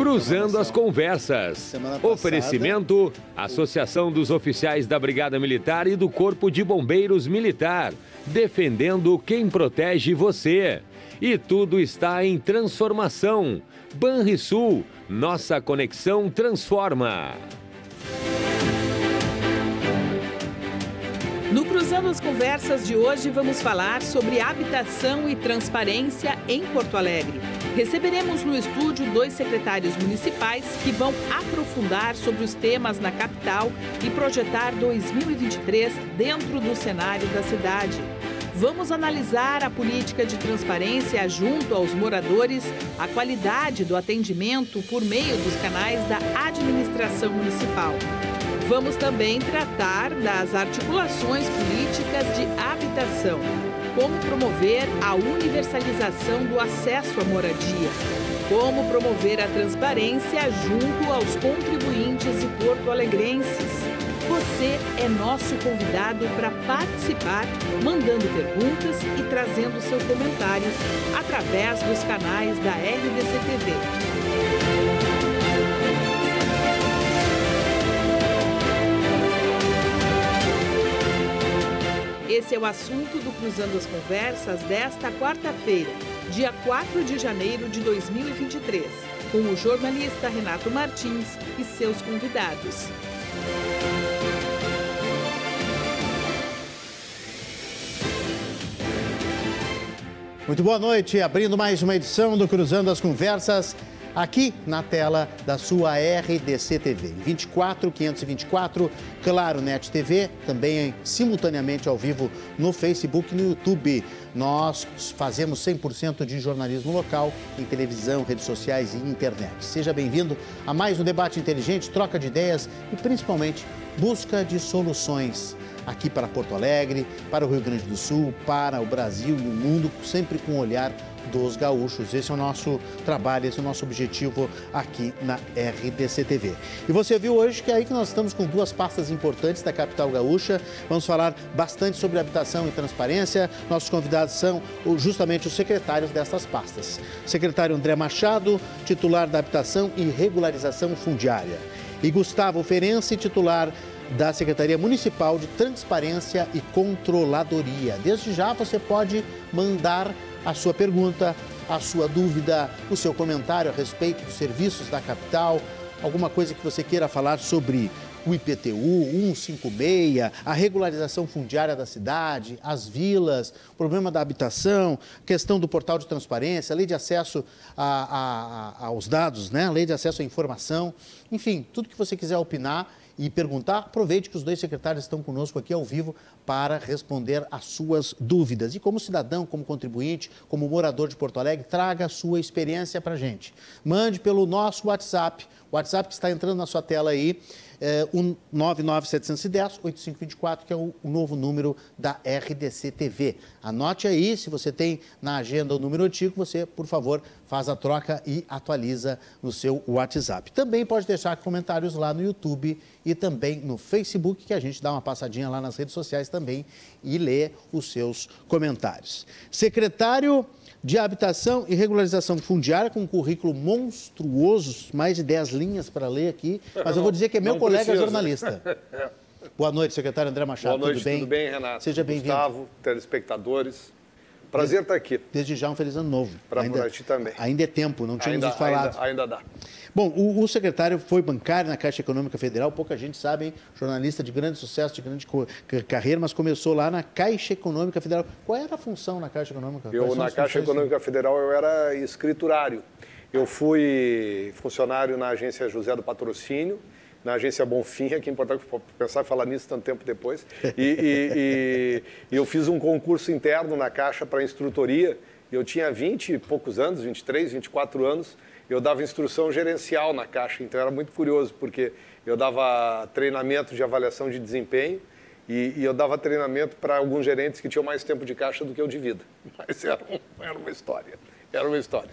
Cruzando as Conversas. Oferecimento: Associação dos Oficiais da Brigada Militar e do Corpo de Bombeiros Militar. Defendendo quem protege você. E tudo está em transformação. Banrisul, nossa conexão transforma. No Cruzando as Conversas de hoje, vamos falar sobre habitação e transparência em Porto Alegre. Receberemos no estúdio dois secretários municipais que vão aprofundar sobre os temas na capital e projetar 2023 dentro do cenário da cidade. Vamos analisar a política de transparência junto aos moradores, a qualidade do atendimento por meio dos canais da administração municipal. Vamos também tratar das articulações políticas de habitação, como promover a universalização do acesso à moradia, como promover a transparência junto aos contribuintes e porto-alegrenses. Você é nosso convidado para participar, mandando perguntas e trazendo seu comentário através dos canais da RDC TV. Esse é o assunto do Cruzando as Conversas desta quarta-feira, dia 4 de janeiro de 2023, com o jornalista Renato Martins e seus convidados. Muito boa noite, abrindo mais uma edição do Cruzando as Conversas aqui na tela da sua RDC TV. 24 524, Claro Net TV, também simultaneamente ao vivo no Facebook e no YouTube. Nós fazemos 100% de jornalismo local em televisão, redes sociais e internet. Seja bem-vindo a mais um debate inteligente, troca de ideias e principalmente busca de soluções aqui para Porto Alegre, para o Rio Grande do Sul, para o Brasil e o mundo, sempre com um olhar dos gaúchos. Esse é o nosso trabalho, esse é o nosso objetivo aqui na RDC TV. E você viu hoje que é aí que nós estamos com duas pastas importantes da capital gaúcha. Vamos falar bastante sobre habitação e transparência. Nossos convidados são justamente os secretários dessas pastas. Secretário André Machado, titular da habitação e regularização fundiária. E Gustavo Ferenci, titular da Secretaria Municipal de Transparência e Controladoria. Desde já você pode mandar a sua pergunta, a sua dúvida, o seu comentário a respeito dos serviços da capital, alguma coisa que você queira falar sobre o IPTU 156, a regularização fundiária da cidade, as vilas, o problema da habitação, questão do portal de transparência, lei de acesso a, a, a, aos dados, né? lei de acesso à informação, enfim, tudo que você quiser opinar e perguntar, aproveite que os dois secretários estão conosco aqui ao vivo para responder às suas dúvidas. E como cidadão, como contribuinte, como morador de Porto Alegre, traga a sua experiência para a gente. Mande pelo nosso WhatsApp, o WhatsApp que está entrando na sua tela aí, é, o 99710-8524, que é o, o, novo número da RDC TV. Anote aí, se você tem na agenda o número antigo, você, por favor, faz a troca e atualiza no seu WhatsApp. Também pode deixar comentários lá no YouTube e também no Facebook, que a gente dá uma passadinha lá nas redes sociais também e lê os seus comentários. Secretário de habitação e regularização fundiária com um currículo monstruoso, mais de 10 linhas para ler aqui, mas eu vou dizer que é meu Não colega precisa. jornalista. Boa noite, secretário André Machado. Boa noite, tudo bem? Tudo bem, Renato? Seja bem-vindo. Gustavo, telespectadores. Prazer estar aqui. Desde já um feliz ano novo. Para ti também. Ainda é tempo, não tínhamos ainda, falado. Ainda, ainda dá. Bom, o, o, secretário foi bancário na Caixa Econômica Federal, pouca gente sabe, hein? jornalista de grande sucesso, de grande carreira, mas começou lá na Caixa Econômica Federal. Qual era a função na Caixa Econômica? Eu, na Caixa Econômica Federal, eu era escriturário. Eu fui funcionário na agência José do Patrocínio, na agência Bonfim, aqui em Porto Alegre, pensar em falar nisso tanto tempo depois. E, e, e, e eu fiz um concurso interno na Caixa para instrutoria. Eu tinha 20 e poucos anos, 23, 24 anos, eu dava instrução gerencial na Caixa, então era muito curioso, porque eu dava treinamento de avaliação de desempenho e, e eu dava treinamento para alguns gerentes que tinham mais tempo de caixa do que eu de vida. Mas era, um, era uma história, era uma história.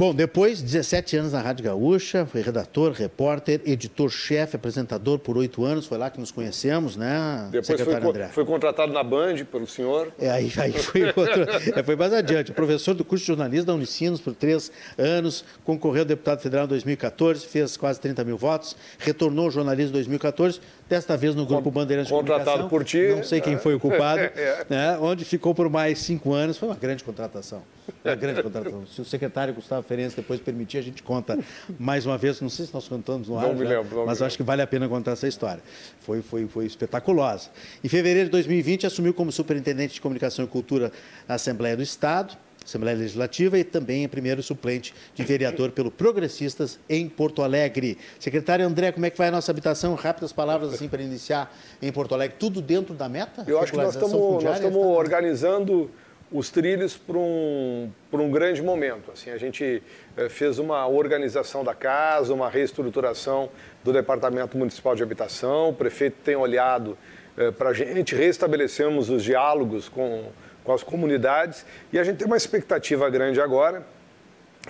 Bom, depois, 17 anos na Rádio Gaúcha, foi redator, repórter, editor-chefe, apresentador por oito anos, foi lá que nos conhecemos, né, Depois secretário foi, André? foi contratado na Band pelo senhor. É, aí, aí foi, outro, é, foi mais adiante. Professor do curso de jornalismo da Unicinos por três anos, concorreu a deputado federal em 2014, fez quase 30 mil votos, retornou ao jornalismo em 2014, desta vez no Grupo Bandeirantes de Contratado por ti. Não sei quem foi o culpado, é. né, onde ficou por mais cinco anos, foi uma grande contratação. Uma grande contratação. Se o secretário Gustavo Ferenc depois permitir, a gente conta mais uma vez. Não sei se nós contamos no ar, não me lembro, não mas acho que vale a pena contar essa história. Foi, foi, foi espetaculosa. Em fevereiro de 2020, assumiu como superintendente de comunicação e cultura na Assembleia do Estado. Assembleia Legislativa e também é primeiro suplente de vereador pelo Progressistas em Porto Alegre. Secretário André, como é que vai a nossa habitação? Rápidas palavras assim para iniciar em Porto Alegre. Tudo dentro da meta? Eu acho que nós estamos, nós estamos organizando os trilhos para um, para um grande momento. Assim, a gente eh, fez uma organização da casa, uma reestruturação do Departamento Municipal de Habitação, o prefeito tem olhado eh, para a gente, restabelecemos os diálogos com, com as comunidades e a gente tem uma expectativa grande agora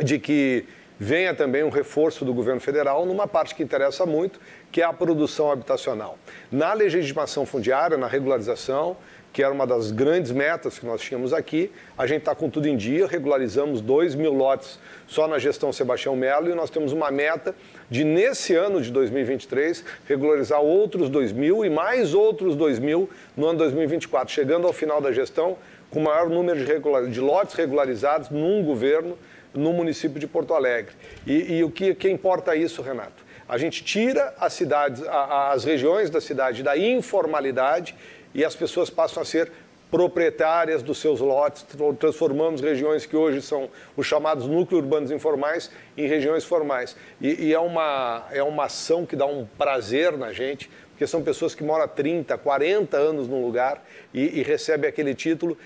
de que venha também um reforço do governo federal numa parte que interessa muito, que é a produção habitacional. Na legitimação fundiária, na regularização, que era uma das grandes metas que nós tínhamos aqui. A gente está com tudo em dia, regularizamos 2 mil lotes só na gestão Sebastião Melo e nós temos uma meta de, nesse ano de 2023, regularizar outros 2 mil e mais outros 2 mil no ano 2024, chegando ao final da gestão com o maior número de, regular, de lotes regularizados num governo no município de Porto Alegre. E, e o que, que importa isso, Renato? A gente tira as cidades, as regiões da cidade da informalidade e as pessoas passam a ser proprietárias dos seus lotes, transformamos regiões que hoje são os chamados núcleos urbanos informais em regiões formais. E, e, é, uma, é uma ação que dá um prazer na gente, porque são pessoas que moram 30, 40 anos num lugar e, e recebem aquele título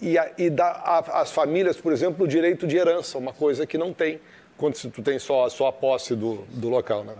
e, a, e dá às famílias, por exemplo, o direito de herança, uma coisa que não tem quando tu tem só, só a posse do, do local. Né?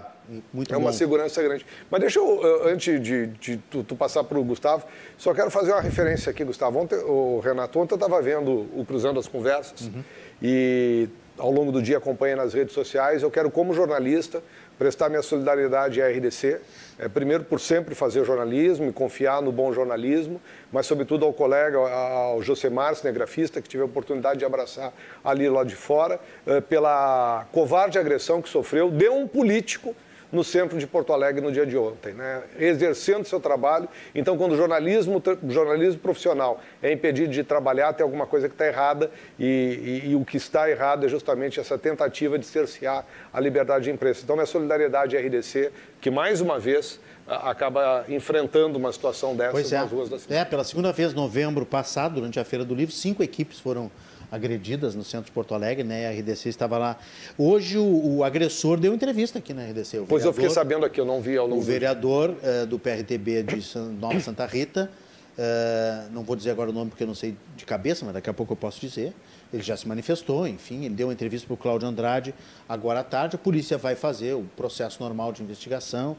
Muito é bom. uma segurança grande. Mas deixa eu, antes de, de tu, tu, passar para o Gustavo, só quero fazer uma referência aqui, Gustavo. Ontem, o Renato, ontem eu estava vendo o Cruzando as Conversas uhum. e ao longo do dia acompanha nas redes sociais. Eu quero, como jornalista, prestar minha solidariedade à RDC. É, primeiro, por sempre fazer jornalismo e confiar no bom jornalismo, mas, sobretudo, ao colega, ao Josemar, cinegrafista, que tive a oportunidade de abraçar ali lá de fora, é, pela covarde agressão que sofreu de um político no centro de Porto Alegre no dia de ontem, né? exercendo seu trabalho. Então, quando o jornalismo, jornalismo profissional é impedido de trabalhar, tem alguma coisa que está errada e, e, e, o que está errado é justamente essa tentativa de cercear a liberdade de imprensa. Então, minha solidariedade à RDC, que mais uma vez acaba enfrentando uma situação dessa é. nas ruas da cidade. É, pela segunda vez, novembro passado, durante a Feira do Livro, cinco equipes foram agredidas no centro de Porto Alegre, né? A RDC estava lá. Hoje o, o agressor deu entrevista aqui na RDC. pois vereador, eu fiquei sabendo aqui, eu não vi ao longo O vereador uh, do PRTB de Nova Santa Rita, uh, não vou dizer agora o nome porque eu não sei de cabeça, mas daqui a pouco eu posso dizer. Ele já se manifestou, enfim, ele deu uma entrevista para o Cláudio Andrade agora à tarde. A polícia vai fazer o processo normal de investigação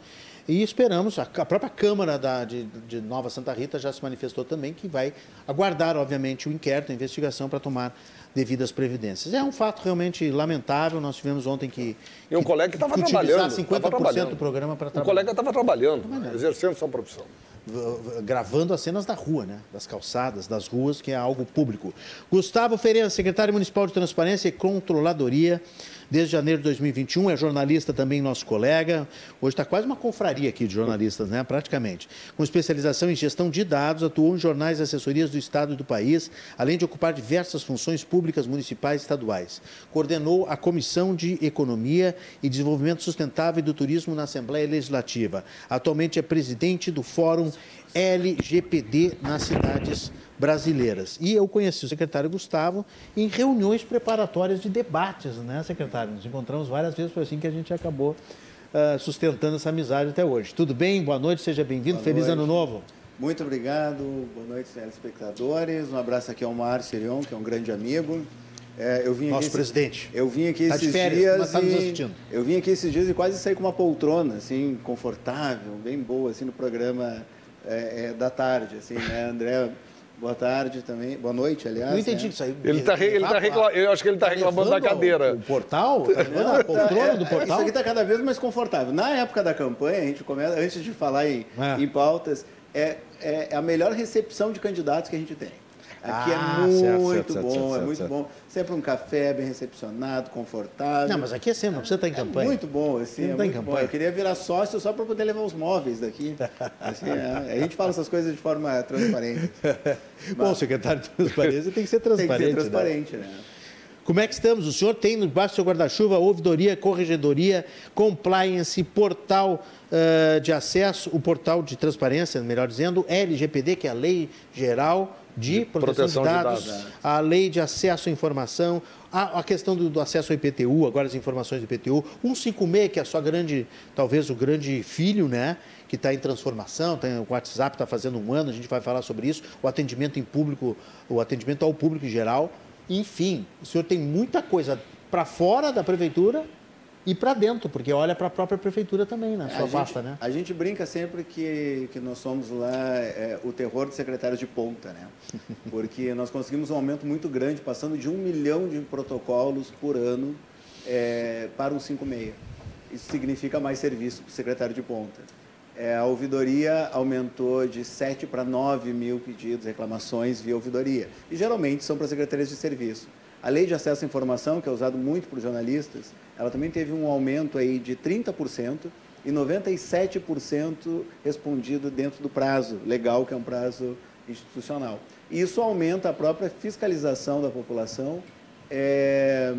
e esperamos, a própria Câmara da, de, de, Nova Santa Rita já se manifestou também que vai aguardar, obviamente, o inquérito, a investigação para tomar devidas previdências. É um fato realmente lamentável. Nós tivemos ontem que. E um que, colega que estava trabalhando. 50% trabalhando. do programa para trabalhar. Um colega estava trabalhando, exercendo sua profissão. Gravando as cenas da rua, né? das calçadas, das ruas, que é algo público. Gustavo Ferreira, secretário municipal de Transparência e Controladoria desde janeiro de 2021, é jornalista também, nosso colega. Hoje está quase uma confraria aqui de jornalistas, né? praticamente. Com especialização em gestão de dados, atuou em jornais e assessorias do Estado e do país, além de ocupar diversas funções públicas municipais e estaduais. Coordenou a Comissão de Economia e Desenvolvimento Sustentável e do Turismo na Assembleia Legislativa. Atualmente é presidente do Fórum LGPD nas cidades brasileiras. E eu conheci o secretário Gustavo em reuniões preparatórias de debates, né, secretário? Nos encontramos várias vezes, foi assim que a gente acabou uh, sustentando essa amizade até hoje. Tudo bem? Boa noite, seja bem-vindo. Feliz noite. Ano Novo. Muito obrigado, boa noite, telespectadores. Um abraço aqui ao Mar Serion, que é um grande amigo. É, eu vim Nosso aqui, presidente. Eu vim aqui tá esses férias, dias tá e eu vim aqui esses dias e quase saí com uma poltrona assim confortável, bem boa assim no programa é, é, da tarde, assim, né, André Boa tarde também. Boa noite, aliás. Não entendi né? isso aí. Ele tá, ele tá reclamando, eu acho que ele está reclamando da cadeira. O portal? Tá levando a poltrona do portal? Isso aqui está cada vez mais confortável. Na época da campanha, a gente começa, antes de falar em, É. em pautas, é, é a melhor recepção de candidatos que a gente tem. Aqui Ah, é muito certo, bom, certo, é muito bom. Sempre um café bem recepcionado, confortável. Não, mas aqui é sempre, não precisa estar em campanha. Muito bom, assim, Não é tá em muito bom. Eu queria virar sócio só para poder levar os móveis daqui. Assim, é, a gente fala essas coisas de forma transparente. Bom, o secretário de transparência tem que ser Tem que transparente. ser né? transparente, né? Como é que estamos? O senhor tem debaixo do seu guarda-chuva ouvidoria, corregedoria, compliance, portal ah, de acesso, o portal de transparência, melhor dizendo, LGPD, que é a Lei Geral de, Proteção, proteção de de Dados, dados. a Lei de Acesso à Informação, a, a questão do, do acesso ao IPTU, agora as informações do IPTU, 156, que é a sua grande, talvez o grande filho, né? Que está em transformação, tem, o WhatsApp está fazendo um ano, a gente vai falar sobre isso, o atendimento em público, o atendimento ao público em geral. Enfim, o senhor tem muita coisa para fora da prefeitura e para dentro, porque olha para a própria prefeitura também, na sua a pasta, gente, né? A gente brinca sempre que, que nós somos lá é, o terror de secretários de ponta, né? Porque nós conseguimos um aumento muito grande, passando de um milhão de protocolos por ano é, para um 56. Isso significa mais serviço para o secretário de ponta. É, a ouvidoria aumentou de 7 para 9 mil pedidos, reclamações via ouvidoria. E geralmente são para secretarias de serviço. A lei de acesso à informação, que é usada muito por jornalistas, ela também teve um aumento aí de 30% e 97% respondido dentro do prazo legal, que é um prazo institucional. Isso aumenta a própria fiscalização da população é,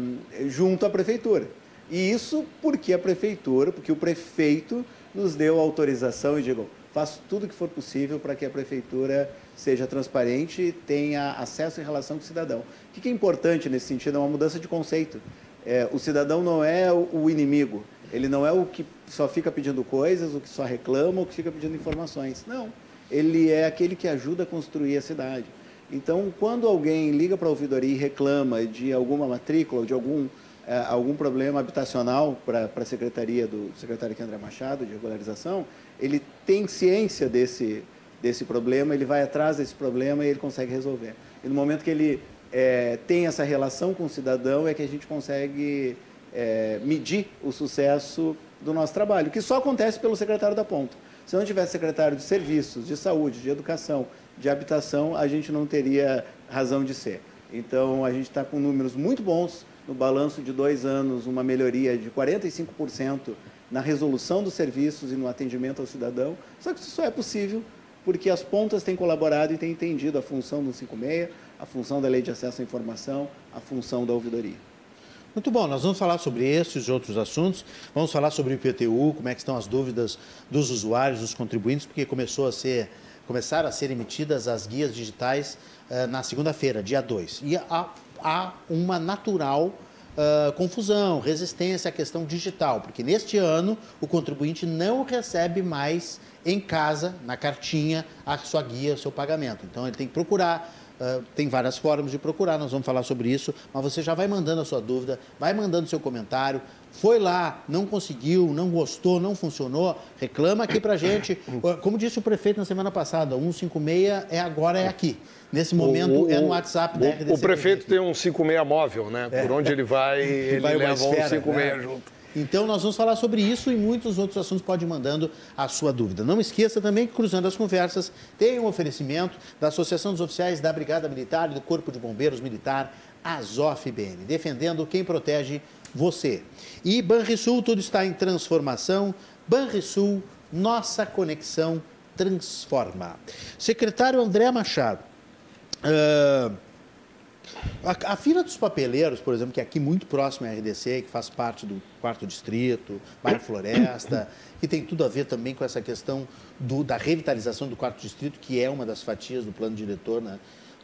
junto à prefeitura. E isso porque a prefeitura, porque o prefeito nos deu autorização e digo, faço tudo o que for possível para que a prefeitura seja transparente e tenha acesso em relação com o cidadão. O que é importante nesse sentido é uma mudança de conceito. É, o cidadão não é o, inimigo, ele não é o que só fica pedindo coisas, o que só reclama, o que fica pedindo informações. Não, ele é aquele que ajuda a construir a cidade. Então, quando alguém liga para a ouvidoria e reclama de alguma matrícula, de algum, eh, algum problema habitacional para a secretaria do secretário aqui, André Machado, de regularização, ele tem ciência desse, desse problema, ele vai atrás desse problema e ele consegue resolver. E no momento que ele eh, tem essa relação com o cidadão, é que a gente consegue eh, medir o sucesso do nosso trabalho, que só acontece pelo secretário da ponta. Se não tivesse secretário de serviços, de saúde, de educação, de habitação, a gente não teria razão de ser. Então, a gente está com números muito bons no balanço de dois anos, uma melhoria de 45% na resolução dos serviços e no atendimento ao cidadão. Só que isso só é possível porque as pontas têm colaborado e têm entendido a função do 56, a função da Lei de Acesso à Informação, a função da ouvidoria. Muito bom, nós vamos falar sobre esses e outros assuntos. Vamos falar sobre o IPTU, como é que estão as dúvidas dos usuários, dos contribuintes, porque começou a ser, começaram a ser emitidas as guias digitais uh, na segunda-feira, dia 2. E há, há uma natural uh, confusão, resistência à questão digital, porque neste ano o contribuinte não recebe mais em casa, na cartinha, a sua guia, o seu pagamento. Então ele tem que procurar Uh, tem várias formas de procurar, nós vamos falar sobre isso, mas você já vai mandando a sua dúvida, vai mandando seu comentário. Foi lá, não conseguiu, não gostou, não funcionou, reclama aqui pra gente. Como disse o prefeito na semana passada, 156 é agora, é aqui. Nesse momento o, é no WhatsApp o, da RDC. O prefeito tem um 56 móvel, né? É. Por onde ele vai, ele vai leva esfera, um 56 né? junto. Então, nós vamos falar sobre isso e muitos outros assuntos. Pode ir mandando a sua dúvida. Não esqueça também que Cruzando as Conversas tem um oferecimento da Associação dos Oficiais da Brigada Militar e do Corpo de Bombeiros Militar, AZOF-BN, defendendo quem protege você. E Banrisul, tudo está em transformação. Banrisul, nossa conexão transforma. Secretário André Machado. Uh, a, a, fila dos papeleiros, por exemplo, que é aqui muito próximo à RDC, que faz parte do quarto distrito, bairro Floresta, que tem tudo a ver também com essa questão do, da revitalização do quarto distrito, que é uma das fatias do plano diretor. Né?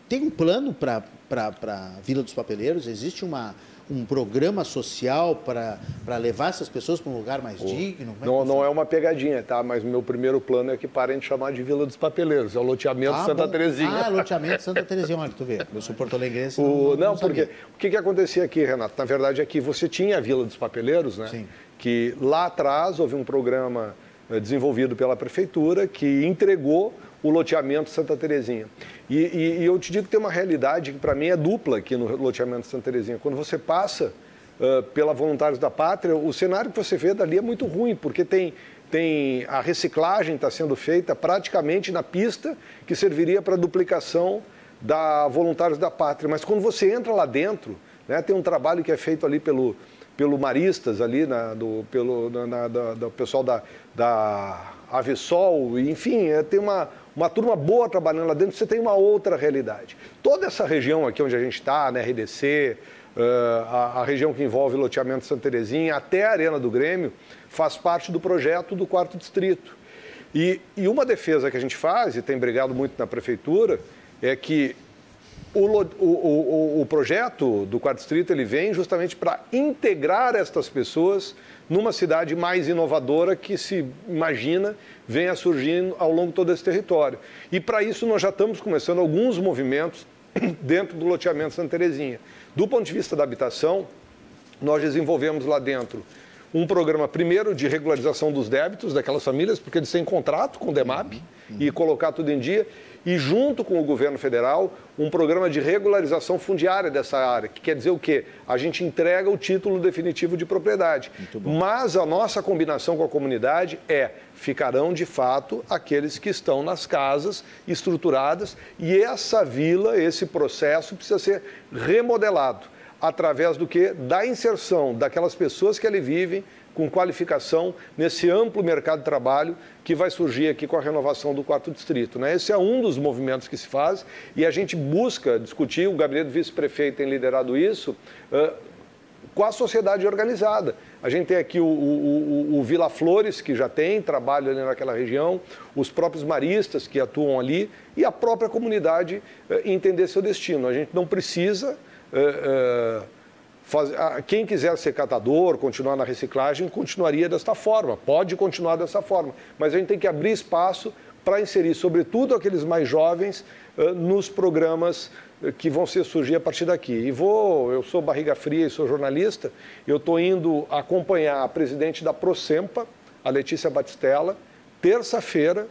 Tem um plano para a Vila dos Papeleiros? Existe uma, um programa social para levar essas pessoas para um lugar mais oh, digno? Não, não é uma pegadinha, tá? Mas o meu primeiro plano é que parem de chamar de Vila dos Papeleiros. É o loteamento ah, Santa bom. Terezinha. Ah, loteamento Santa Terezinha. Olha, tu vê. Eu sou porto-alegrense. O... Não, Não, porque o que, que acontecia aqui, Renato? Na verdade, é que você tinha a Vila dos Papeleiros, né? Sim. Que lá atrás houve um programa desenvolvido pela prefeitura que entregou o loteamento Santa Terezinha. E, e, e eu te digo que tem uma realidade que para mim é dupla aqui no loteamento Santa Terezinha. Quando você passa uh, pela Voluntários da Pátria, o cenário que você vê dali é muito ruim, porque tem, tem a reciclagem está sendo feita praticamente na pista que serviria para duplicação da Voluntários da Pátria. Mas quando você entra lá dentro, né, tem um trabalho que é feito ali pelo, pelo Maristas, ali, na, do, pelo na, na, do pessoal da, da Avesol, enfim, é, tem uma, uma turma boa trabalhando lá dentro, você tem uma outra realidade. Toda essa região aqui onde a gente está, né, RDC, uh, a, a, região que envolve loteamento Santa Terezinha, até a Arena do Grêmio, faz parte do projeto do quarto distrito. E, e uma defesa que a gente faz, e tem brigado muito na prefeitura, é que o, o, o, o, projeto do quarto distrito ele vem justamente para integrar estas pessoas numa cidade mais inovadora que se imagina venha surgindo ao longo de todo esse território. E para isso nós já estamos começando alguns movimentos dentro do loteamento Santa Terezinha. Do ponto de vista da habitação, nós desenvolvemos lá dentro um programa, primeiro, de regularização dos débitos daquelas famílias, porque eles têm contrato com o DEMAP, uhum. e colocar tudo em dia e, junto com o governo federal, um programa de regularização fundiária dessa área, que quer dizer o quê? A gente entrega o título definitivo de propriedade. Mas a nossa combinação com a comunidade é: ficarão de fato aqueles que estão nas casas estruturadas e essa vila, esse processo precisa ser remodelado através do que? Da inserção daquelas pessoas que ali vivem, com qualificação nesse amplo mercado de trabalho que vai surgir aqui com a renovação do quarto distrito. Né? Esse é um dos movimentos que se faz e a gente busca discutir, o gabinete do vice-prefeito tem liderado isso, uh, com a sociedade organizada. A gente tem aqui o, o, o, o, Vila Flores, que já tem trabalho ali naquela região, os próprios maristas que atuam ali e a própria comunidade entender seu destino. A gente não precisa. Uh, Faz, quem quiser ser catador, continuar na reciclagem, continuaria desta forma, pode continuar dessa forma, mas a gente tem que abrir espaço para inserir, sobretudo aqueles mais jovens, nos programas que vão ser surgir a partir daqui. E vou, eu sou barriga fria e sou jornalista, eu estou indo acompanhar a presidente da Procempa, a Letícia Batistella, terça-feira,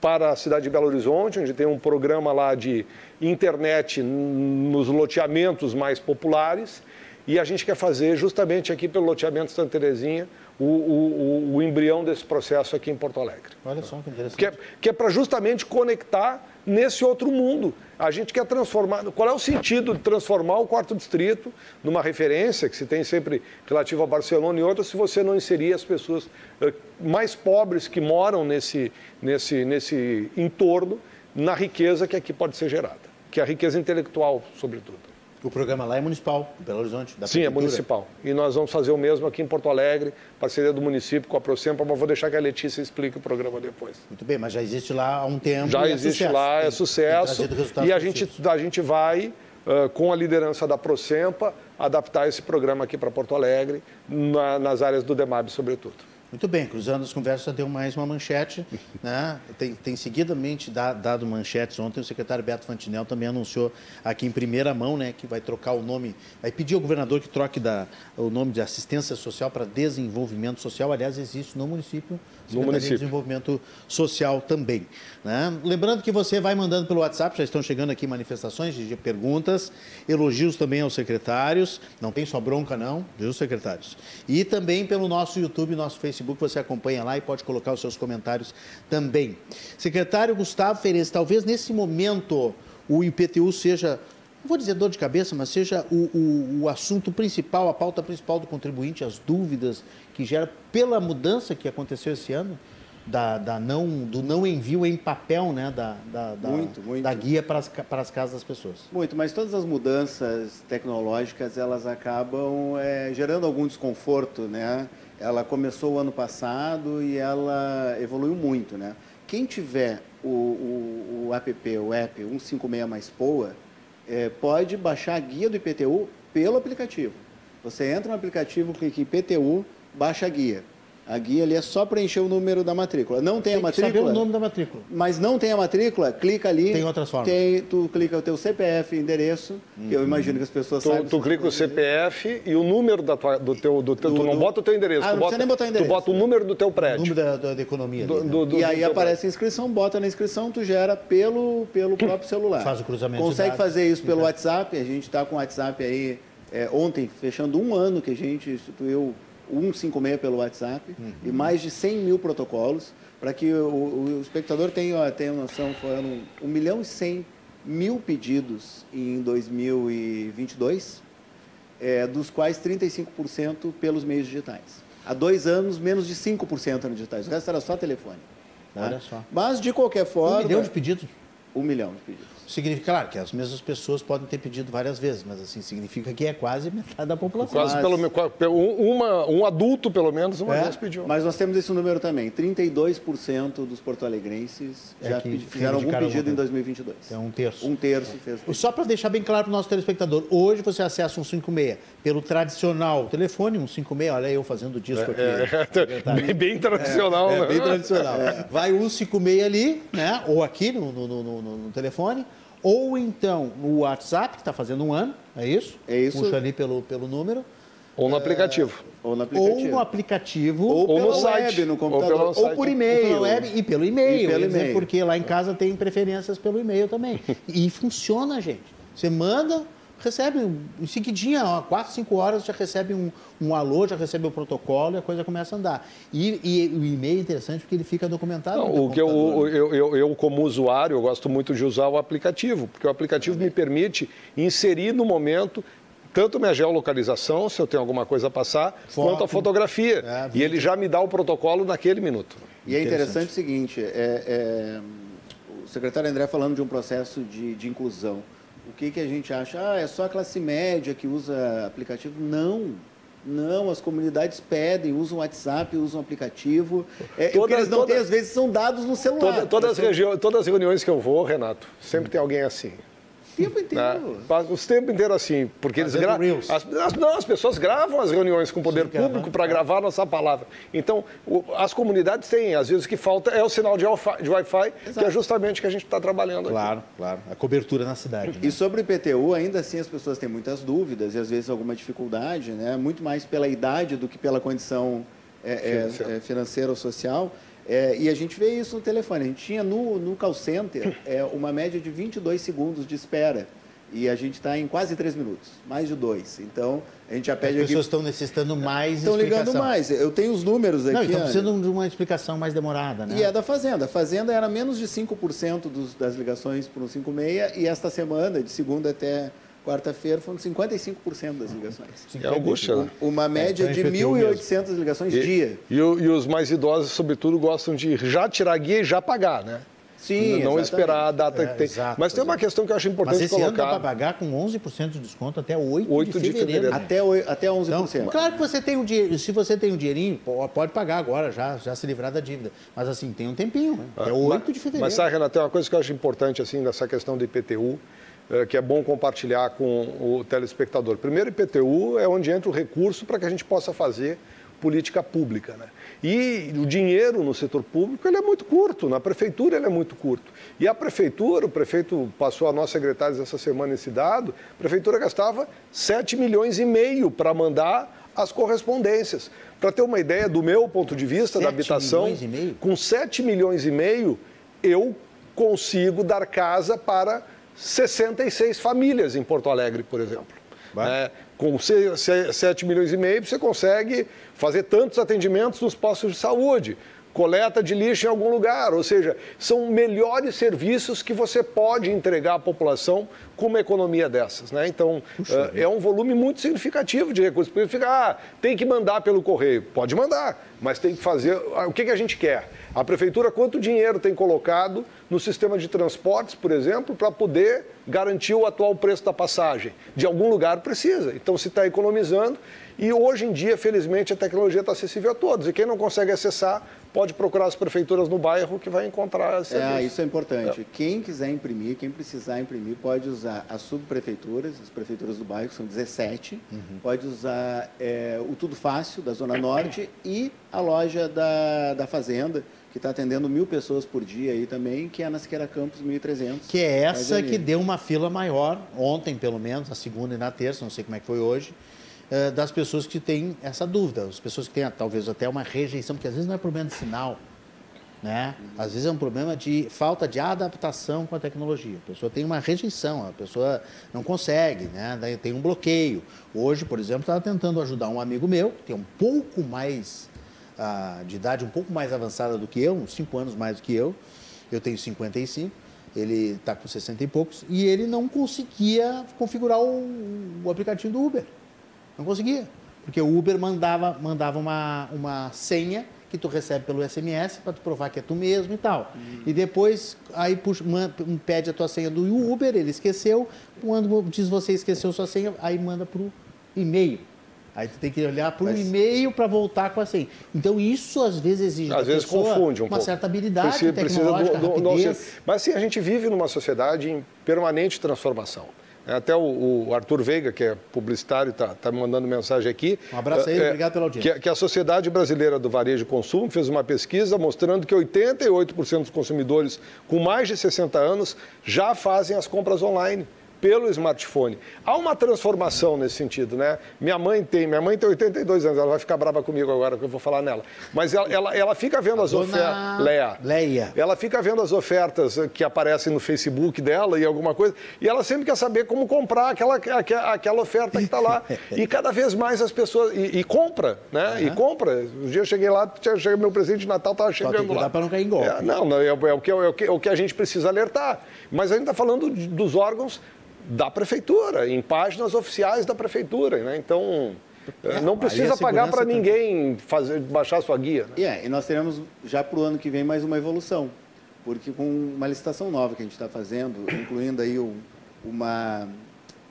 para a cidade de Belo Horizonte, onde tem um programa lá de internet nos loteamentos mais populares. E a gente quer fazer justamente aqui pelo loteamento Santa Terezinha o, o, o, embrião desse processo aqui em Porto Alegre. Olha só que interessante. Que é, que é para justamente conectar nesse outro mundo. A gente quer transformar. Qual é o sentido de transformar o quarto distrito numa referência que se tem sempre relativa a Barcelona e outras, se você não inserir as pessoas eh, mais pobres que moram nesse, nesse, nesse entorno na riqueza que aqui pode ser gerada, que é a riqueza intelectual, sobretudo. O programa lá é municipal, em Belo Horizonte? Sim, é municipal. E nós vamos fazer o mesmo aqui em Porto Alegre, parceria do município com a Procempa, mas vou deixar que a Letícia explique o programa depois. Muito bem, mas já existe lá há um tempo. Já é existe lá, é sucesso. e a gente, a gente vai, uh, com a liderança da Procempa, adaptar esse programa aqui para Porto Alegre, na, nas áreas do DEMAB, sobretudo. Muito bem, cruzando as conversas, deu mais uma manchete. Né? Tem, tem seguidamente dado manchetes. Ontem o secretário Beto Fantinel também anunciou aqui em primeira mão né, que vai trocar o nome, vai pedir ao governador que troque da, o nome de assistência social para desenvolvimento social. Aliás, existe no município no município. de Desenvolvimento Social também. Né? Lembrando que você vai mandando pelo WhatsApp, já estão chegando aqui manifestações de perguntas, elogios também aos secretários, não tem só bronca não, viu secretários? E também pelo nosso YouTube, nosso Facebook, você acompanha lá e pode colocar os seus comentários também. Secretário Gustavo Ferez, talvez nesse momento o IPTU seja não vou dizer dor de cabeça, mas seja o, o, o, assunto principal, a pauta principal do contribuinte, as dúvidas que gera pela mudança que aconteceu esse ano, da, da não, do não envio em papel né, da, da, da, muito, muito. da guia para as, para as casas das pessoas. Muito, mas todas as mudanças tecnológicas, elas acabam é, gerando algum desconforto, né? Ela começou o ano passado e ela evoluiu muito, né? Quem tiver o, o, o app, o app 156 mais POA, é, pode baixar a guia do IPTU pelo aplicativo. Você entra no aplicativo, clica em IPTU, baixa a guia. A guia ali é só preencher o número da matrícula. Não tem, tem a matrícula. Saber o nome da matrícula. Mas não tem a matrícula, clica ali. Tem outras formas. Tem, tu clica o teu CPF, endereço, uhum. que eu imagino que as pessoas tu, saibam. Tu clica o CPF e o número da tua, do teu. Do teu do, tu não do... bota o teu endereço. Ah, tu não bota, nem botar o endereço. Tu bota o número do teu prédio. O número da, da, da economia. Do, ali, né? do, e aí aparece a inscrição, bota na inscrição, tu gera pelo, pelo próprio celular. Faz o cruzamento. Consegue fazer isso pelo WhatsApp. A gente está com o WhatsApp aí é, ontem, fechando um ano que a gente instituiu 156 pelo WhatsApp uhum. e mais de 100 mil protocolos, para que o, o, espectador tenha, tenha noção, foram 1 milhão e 100 mil pedidos em 2022, é, dos quais 35% pelos meios digitais. Há dois anos, menos de 5% eram digitais, o resto era só telefone. Tá? Olha só. Mas, de qualquer forma... Um milhão de pedidos? Um milhão de pedidos. Significa, claro, que as mesmas pessoas podem ter pedido várias vezes, mas assim, significa que é quase metade da população. Quase mas... pelo uma, um adulto, pelo menos, uma é, vez pediu. Mas nós temos esse número também. 32% dos porto-alegrenses é já fizeram algum pedido em 2022. É um terço. Um terço fez. Só para deixar bem claro para o nosso telespectador, hoje você acessa um 56 pelo tradicional telefone, um 56, olha eu fazendo disco é, aqui. É, bem, bem, tradicional, é, né? bem tradicional. Vai o 56 ali, né? ou aqui no, no, no, no telefone, ou então no WhatsApp, que está fazendo um ano, é isso? É isso. Puxa ali pelo, pelo número. Ou no aplicativo. Ou no aplicativo. Ou no aplicativo. Ou, ou no site. Web, no computador. Ou, ou por e-mail. Pela web e pelo e-mail. E pelo porque lá em casa tem preferências pelo e-mail também. e funciona, gente. Você manda, recebe em seguidinha, ó, 4, 5 horas já recebe um, um alô, já recebe o protocolo e a coisa começa a andar. E, e o e-mail é interessante porque ele fica documentado. Não, o que eu, eu, eu, eu, como usuário, eu gosto muito de usar o aplicativo, porque o aplicativo me permite inserir no momento tanto minha geolocalização, se eu tenho alguma coisa a passar, Foto. quanto a fotografia. É, e ele já me dá o protocolo naquele minuto. E é interessante o seguinte, é, é, o secretário André falando de um processo de, de inclusão o que, que a gente acha? Ah, é só a classe média que usa aplicativo. Não. Não, as comunidades pedem, usam WhatsApp, usam aplicatiavo. É, todas, o que eles não toda, têm, às vezes, são dados no celular. Toda, todas, as todas as reuniões que eu vou, Renato, sempre tem alguém assim tempo inteiro. Né? Os tempo inteiro assim, porque eles gravam. As, não, as pessoas gravam as reuniões com o poder Sim, público para gravar nossa palavra. Então, o, as comunidades têm, às vezes o que falta é o sinal de Wi-Fi, que é justamente o que a gente está trabalhando Claro, aqui. claro. A cobertura na cidade. Né? E sobre o IPTU, ainda assim as pessoas têm muitas dúvidas e às vezes alguma dificuldade, né? muito mais pela idade do que pela condição é, é, é financeira ou social. É, e a gente vê isso no telefone. A gente tinha no, no call center é, uma média de 22 segundos de espera. E a gente está em quase três minutos, mais de dois. Então, a gente já pede As pessoas estão necessitando mais Estão ligando mais. Eu tenho os números aqui. Não, estão precisando de uma explicação mais demorada, né? E é da Fazenda. A Fazenda era menos de 5% dos, das ligações para o 56 e esta semana, de segunda até quarta-feira, foram 55% das ligações. É angústia, né? Uma média é, de 1.800 ligações e, dia. E, e, os mais idosos, sobretudo, gostam de já tirar a guia e já pagar, né? Sim, Não exatamente. esperar a data é, que tem. Exato, Mas tem uma questão que eu acho importante Mas esse colocar. Ano dá para pagar com 11% de desconto até 8, 8 de, fevereiro. de fevereiro. Até, até 11%. Então, claro que você tem um dinheiro, se você tem um dinheirinho, pode pagar agora, já, já se livrar da dívida. Mas assim, tem um tempinho, né? até 8 mas, de fevereiro. Mas sabe, Renato, tem uma coisa que eu acho importante assim, nessa questão do IPTU, que é bom compartilhar com o telespectador. Primeiro, IPTU é onde entra o recurso para que a gente possa fazer política pública. Né? E o dinheiro no setor público ele é muito curto, na prefeitura ele é muito curto. E a prefeitura, o prefeito passou a nós secretários essa semana esse dado, a prefeitura gastava 7 milhões e meio para mandar as correspondências. Para ter uma ideia do meu ponto de vista da habitação, com 7 milhões e meio, eu consigo dar casa para 66 famílias em Porto Alegre, por exemplo. É, com 7 milhões e meio, você consegue fazer tantos atendimentos nos postos de saúde, coleta de lixo em algum lugar, ou seja, são melhores serviços que você pode entregar à população com uma economia dessas. Né? Então, Puxa, é, é um volume muito significativo de recursos. Porque fica, ah, tem que mandar pelo correio. Pode mandar, mas tem que fazer. Ah, o que, que a gente quer? A prefeitura, quanto dinheiro tem colocado no sistema de transportes, por exemplo, para poder garantir o atual preço da passagem? De algum lugar precisa. Então, se está economizando. E hoje em dia, felizmente, a tecnologia está acessível a todos. E quem não consegue acessar pode procurar as prefeituras no bairro que vai encontrar esse É, isso é importante. É. Quem quiser imprimir, quem precisar imprimir, pode usar as subprefeituras, as prefeituras do bairro, que são 17, uhum. pode usar é, o Tudo Fácil, da Zona Norte, e a loja da, da Fazenda, que está atendendo mil pessoas por dia aí também, que é na Siqueira Campos 1.300. Que é essa que deu uma fila maior, ontem pelo menos, na segunda e na terça, não sei como é que foi hoje, eh, das pessoas que têm essa dúvida, as pessoas que têm talvez até uma rejeição, porque às vezes não é problema de sinal, né? Às vezes é um problema de falta de adaptação com a tecnologia. A pessoa tem uma rejeição, a pessoa não consegue, né? tem um bloqueio. Hoje, por exemplo, estava tentando ajudar um amigo meu, que tem um pouco mais uh, de idade, um pouco mais avançada do que eu, uns 5 anos mais do que eu. Eu tenho 55, ele está com 60 e poucos, e ele não conseguia configurar o, o aplicativo do Uber. Não conseguia. Porque o Uber mandava, mandava uma, uma senha que tu recebe pelo SMS para tu provar que é tu mesmo e tal. Hum. E depois aí puxa, man, pede a tua senha do Uber, ele esqueceu, quando diz você esqueceu sua senha, aí manda para o e-mail. Aí tu tem que olhar para o Mas... e-mail para voltar com a senha. Então isso às vezes exige às vezes confunde um uma pouco. certa habilidade precisa, tecnológica, precisa do, do, do, Mas assim, a gente vive numa sociedade em permanente transformação. É, até o, o, Arthur Veiga, que é publicitário, está tá me mandando mensagem aqui. Um abraço aí, é, obrigado pela audiência. Que, que, a Sociedade Brasileira do Varejo e Consumo fez uma pesquisa mostrando que 88% dos consumidores com mais de 60 anos já fazem as compras online pelo smartphone. Há uma transformação nesse sentido, né? Minha mãe tem, minha mãe tem 82 anos, ela vai ficar brava comigo agora que eu vou falar nela. Mas ela, ela, ela fica vendo as ofertas. Leia. Leia. Ela fica vendo as ofertas que aparecem no Facebook dela e alguma coisa. E ela sempre quer saber como comprar aquela, aquela, aquela oferta que está lá. e cada vez mais as pessoas. E, e compra, né? Uhum. E compra. Um dia eu cheguei lá, meu presente de Natal estava chegando lá. para não cair em golpe. É, não, não é, é, o que, é, o que, é o que a gente precisa alertar. Mas a gente está falando de, dos órgãos da prefeitura, em páginas oficiais da prefeitura. Né? Então, é, não precisa pagar para ninguém fazer, baixar sua guia. Né? Yeah, e nós teremos já para o ano que vem mais uma evolução, porque com uma licitação nova que a gente está fazendo, incluindo aí o, uma,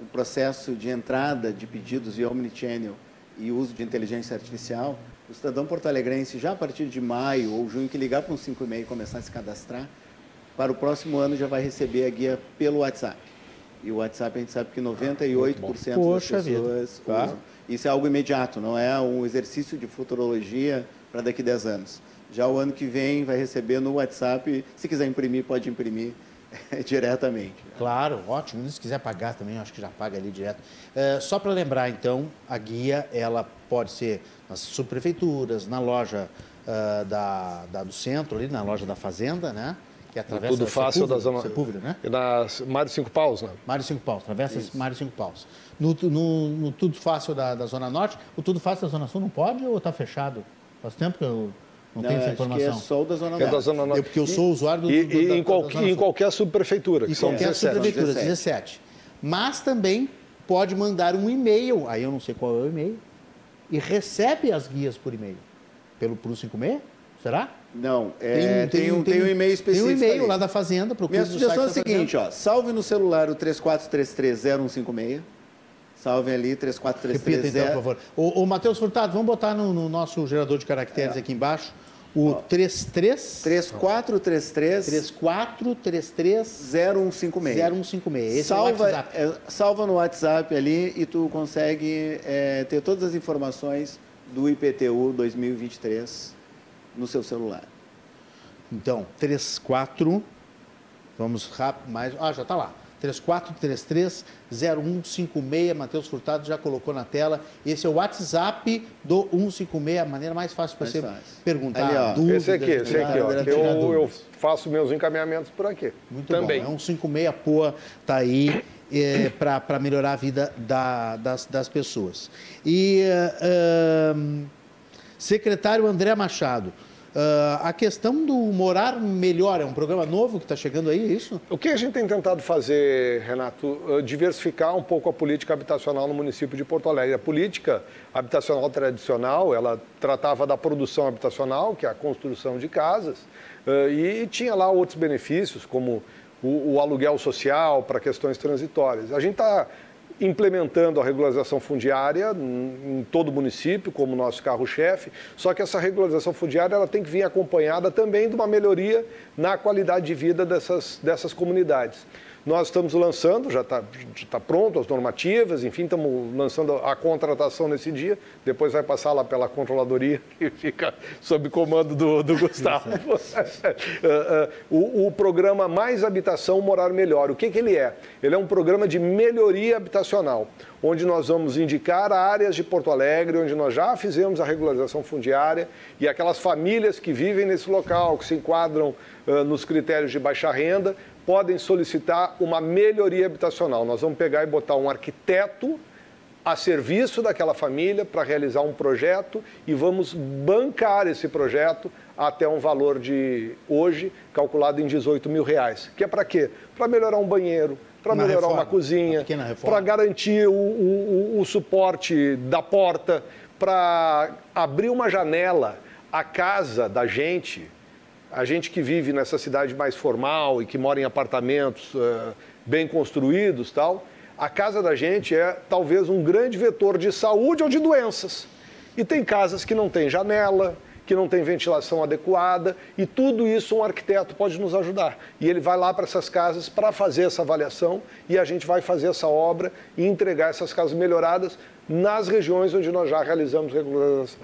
o processo de entrada de pedidos via Omnichannel e uso de inteligência artificial, o cidadão porto-alegrense, já a partir de maio ou junho, que ligar para um 5,5 e começar a se cadastrar, para o próximo ano já vai receber a guia pelo WhatsApp. E o WhatsApp a gente sabe que 98% Poxa das pessoas vida. usam. Isso é algo imediato, não é um exercício de futurologia para daqui a 10 anos. Já o ano que vem vai receber no WhatsApp, se quiser imprimir, pode imprimir diretamente. Claro, ótimo. Se quiser pagar também, acho que já paga ali direto. É, só para lembrar, então, a guia ela pode ser nas subprefeituras, na loja uh, da, da, do centro, ali na loja da fazenda, né? Que atravessa Tudo fácil da zona. Sepúlveda, né? Na Mário Cinco Paus, né? Mário Cinco Paus, atravessa Isso. Mário Cinco Paus. No, no, no, Tudo Fácil da, da Zona Norte, o Tudo Fácil da Zona Sul não pode ou está fechado? Faz tempo que eu não, não tenho essa informação. Acho que é só o da Zona Norte. É da Zona Norte. É porque eu sou usuário do. E, do, e da, em, qual, da em qualquer subprefeitura, em qualquer 17. subprefeitura, 17. 17. Mas também pode mandar um e-mail, aí eu não sei qual é o e-mail, e recebe as guias por e-mail. Pelo Pro 56? Será? Não, é, tem, tem, um, tem, um e-mail específico. Tem um e-mail lá da Fazenda. Minha sugestão é o seguinte, ó, salve no celular o 34330156. Salve ali, 3433. Repita então, por favor. O, o Matheus Furtado, vamos botar no, no, nosso gerador de caracteres é. aqui embaixo. O 33... 3433... 3433... 0156. 0156. Esse salva, é o WhatsApp. É, salva no WhatsApp ali e tu consegue é, ter todas as informações do IPTU 2023 no seu celular. Então, 34, vamos rápido, mais, ah, já está lá. 3433-0156, Matheus Furtado já colocou na tela. Esse é o WhatsApp do 156, a maneira mais fácil para você fácil. perguntar. Ali, ó, dúvidas, esse aqui, esse aqui, ó. Eu, eu, faço meus encaminhamentos por aqui. Muito Também. bom. É um 56 Poa, está aí. É, para melhorar a vida da, das, das pessoas. E uh, secretário André Machado, Uh, a questão do morar melhor é um programa novo que está chegando aí, é isso? O que a gente tem tentado fazer, Renato, uh, diversificar um pouco a política habitacional no município de Porto Alegre. A política habitacional tradicional, ela tratava da produção habitacional, que é a construção de casas, uh, e tinha lá outros benefícios, como o, o aluguel social para questões transitórias. A gente está implementando a regularização fundiária em todo o município, como nosso carro-chefe, só que essa regularização fundiária ela tem que vir acompanhada também de uma melhoria na qualidade de vida dessas, dessas comunidades. Nós estamos lançando, já está tá pronto as normativas, enfim, estamos lançando a contratação nesse dia, depois vai passar lá pela controladoria, que fica sob comando do, do Gustavo. Eh, eh, o, o, programa Mais Habitação Morar Melhor, o que, que ele é? Ele é um programa de melhoria habitacional, onde nós vamos indicar áreas de Porto Alegre, onde nós já fizemos a regularização fundiária, e aquelas famílias que vivem nesse local, que se enquadram uh, nos critérios de baixa renda, podem solicitar uma melhoria habitacional. Nós vamos pegar e botar um arquiteto a serviço daquela família para realizar um projeto e vamos bancar esse projeto até um valor de hoje calculado em 18 mil reais. Que é para quê? Para melhorar um banheiro, para melhorar reforma, uma cozinha, para garantir o, o, o suporte da porta, para abrir uma janela. A casa da gente a gente que vive nessa cidade mais formal e que mora em apartamentos uh, bem construídos tal, a casa da gente é talvez um grande vetor de saúde ou de doenças. E tem casas que não tem janela, que não tem ventilação adequada, e tudo isso um arquiteto pode nos ajudar. E ele vai lá para essas casas para fazer essa avaliação e a gente vai fazer essa obra e entregar essas casas melhoradas nas regiões onde nós já realizamos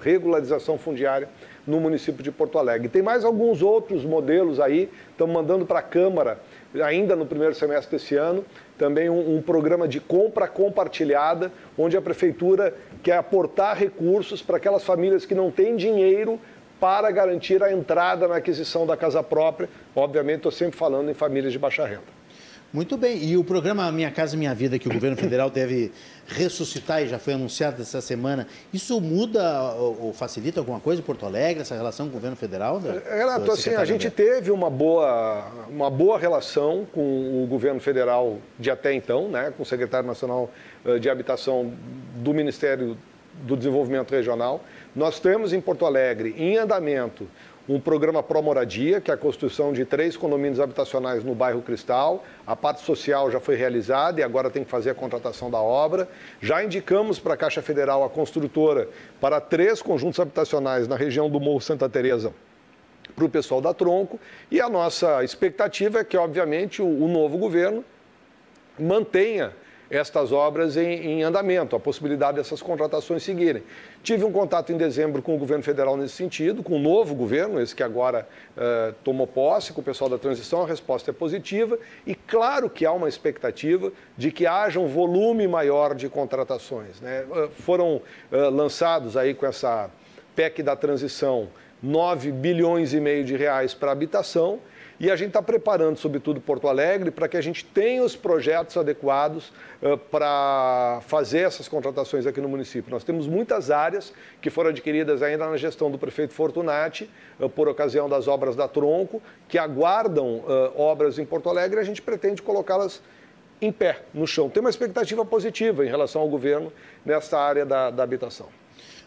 regularização fundiária no município de Porto Alegre. Tem mais alguns outros modelos aí, estamos mandando para a Câmara, ainda no primeiro semestre desse ano, também um, um, programa de compra compartilhada, onde a Prefeitura quer aportar recursos para aquelas famílias que não têm dinheiro para garantir a entrada na aquisição da casa própria. Obviamente, estou sempre falando em famílias de baixa renda. Muito bem. E o programa Minha Casa Minha Vida, que o governo federal deve ressuscitar e já foi anunciado essa semana, isso muda ou facilita alguma coisa em Porto Alegre, essa relação com o governo federal? É, Renato, assim, a gente teve uma boa, uma boa relação com o governo federal de até então, né, com o secretário nacional eh, de habitação do Ministério do Desenvolvimento Regional. Nós temos em Porto Alegre, em andamento, um programa pró-moradia, que é a construção de três condomínios habitacionais no bairro Cristal. A parte social já foi realizada e agora tem que fazer a contratação da obra. Já indicamos para a Caixa Federal a construtora para três conjuntos habitacionais na região do Morro Santa Teresa para o pessoal da Tronco. E a nossa expectativa é que, obviamente, o, o novo governo mantenha estas obras em, em, andamento, a possibilidade dessas contratações seguirem. Tive um contato em dezembro com o governo federal nesse sentido, com o novo governo, esse que agora uh, tomou posse, com o pessoal da transição, a resposta é positiva e claro que há uma expectativa de que haja um volume maior de contratações. Né? Uh, foram uh, lançados aí com essa PEC da transição 9 bilhões e meio de reais para habitação e a gente está preparando, sobretudo, Porto Alegre, para que a gente tenha os projetos adequados uh, para fazer essas contratações aqui no município. Nós temos muitas áreas que foram adquiridas ainda na gestão do prefeito Fortunati, uh, por ocasião das obras da Tronco, que aguardam uh, obras em Porto Alegre e a gente pretende colocá-las em pé, no chão. Tem uma expectativa positiva em relação ao governo nessa área da, da habitação.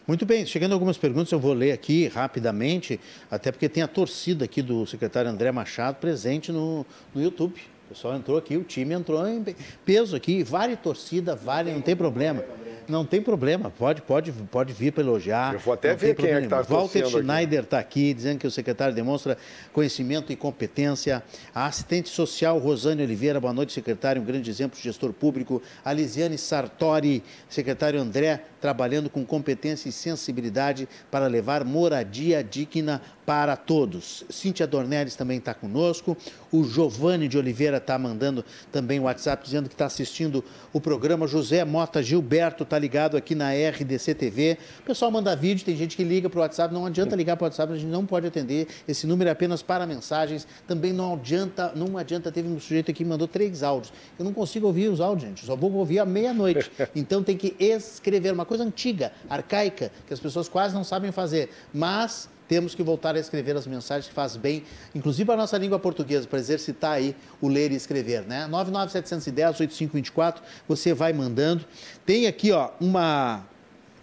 Muito bem, chegando algumas perguntas, eu vou ler aqui rapidamente, até porque tem a torcida aqui do secretário André Machado presente no, no YouTube. O pessoal entrou aqui, o time entrou em peso aqui, vale torcida, vale, não tem problema. Não tem problema, pode, pode, pode vir para elogiar. Eu vou até ver quem é que está Walter Schneider está aqui, dizendo que o secretário demonstra conhecimento e competência. A assistente social Rosane Oliveira, boa noite, secretário, um grande exemplo de gestor público. A Lisiane Sartori, secretário André, trabalhando com competência e sensibilidade para levar moradia digna para todos. Cíntia Dornelles também está conosco. O Giovanni de Oliveira está mandando também o WhatsApp dizendo que está assistindo o programa. José Mota Gilberto está ligado aqui na RDC TV. O pessoal manda vídeo, tem gente que liga para o WhatsApp. Não adianta ligar para o WhatsApp, a gente não pode atender. Esse número é apenas para mensagens. Também não adianta, não adianta. Teve um sujeito aqui que mandou três áudios. Eu não consigo ouvir os áudios, gente. Só vou ouvir à meia-noite. Então tem que escrever uma coisa antiga, arcaica, que as pessoas quase não sabem fazer. Mas temos que voltar a escrever as mensagens que faz bem, inclusive a nossa língua portuguesa, para exercitar aí o ler e escrever, né? 99710-8524, você vai mandando. Tem aqui, ó, uma,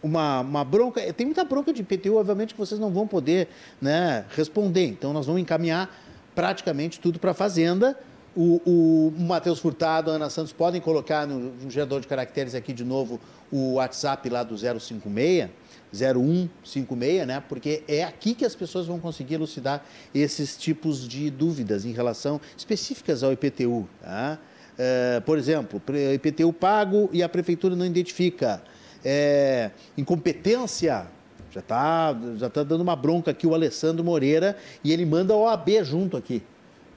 uma, uma bronca, tem muita bronca de IPTU, obviamente que vocês não vão poder né, responder, então nós vamos encaminhar praticamente tudo para a Fazenda, o, o Matheus Furtado, a Ana Santos podem colocar no, no gerador de caracteres aqui de novo o WhatsApp lá do 056, 0156, né? Porque é aqui que as pessoas vão conseguir elucidar esses tipos de dúvidas em relação específicas ao IPTU. Tá? É, por exemplo, IPTU pago e a prefeitura não identifica. É, incompetência já está já tá dando uma bronca aqui o Alessandro Moreira e ele manda a OAB junto aqui.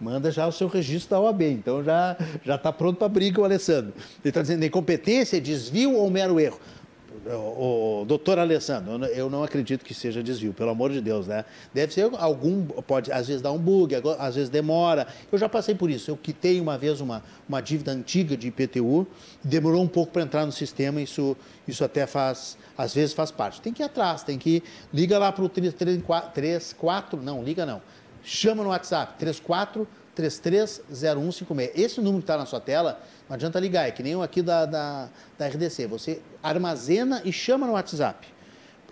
Manda já o seu registro da OAB. Então já está pronto para briga o Alessandro. Ele está dizendo incompetência, desvio ou mero erro? O, doutor Alessandro, eu não acredito que seja desvio, pelo amor de Deus, né? Deve ser algum, pode às vezes dar um bug, às vezes demora. Eu já passei por isso. Eu quitei uma vez uma, uma dívida antiga de IPTU, demorou um pouco para entrar no sistema, isso, isso até faz, às vezes faz parte. Tem que ir atrás, tem que ir, liga lá para o 34, não, liga não. Chama no WhatsApp, 34 330156. Esse número que está na sua tela, não adianta ligar, é que nem o aqui da, da, da RDC. Você armazena e chama no WhatsApp.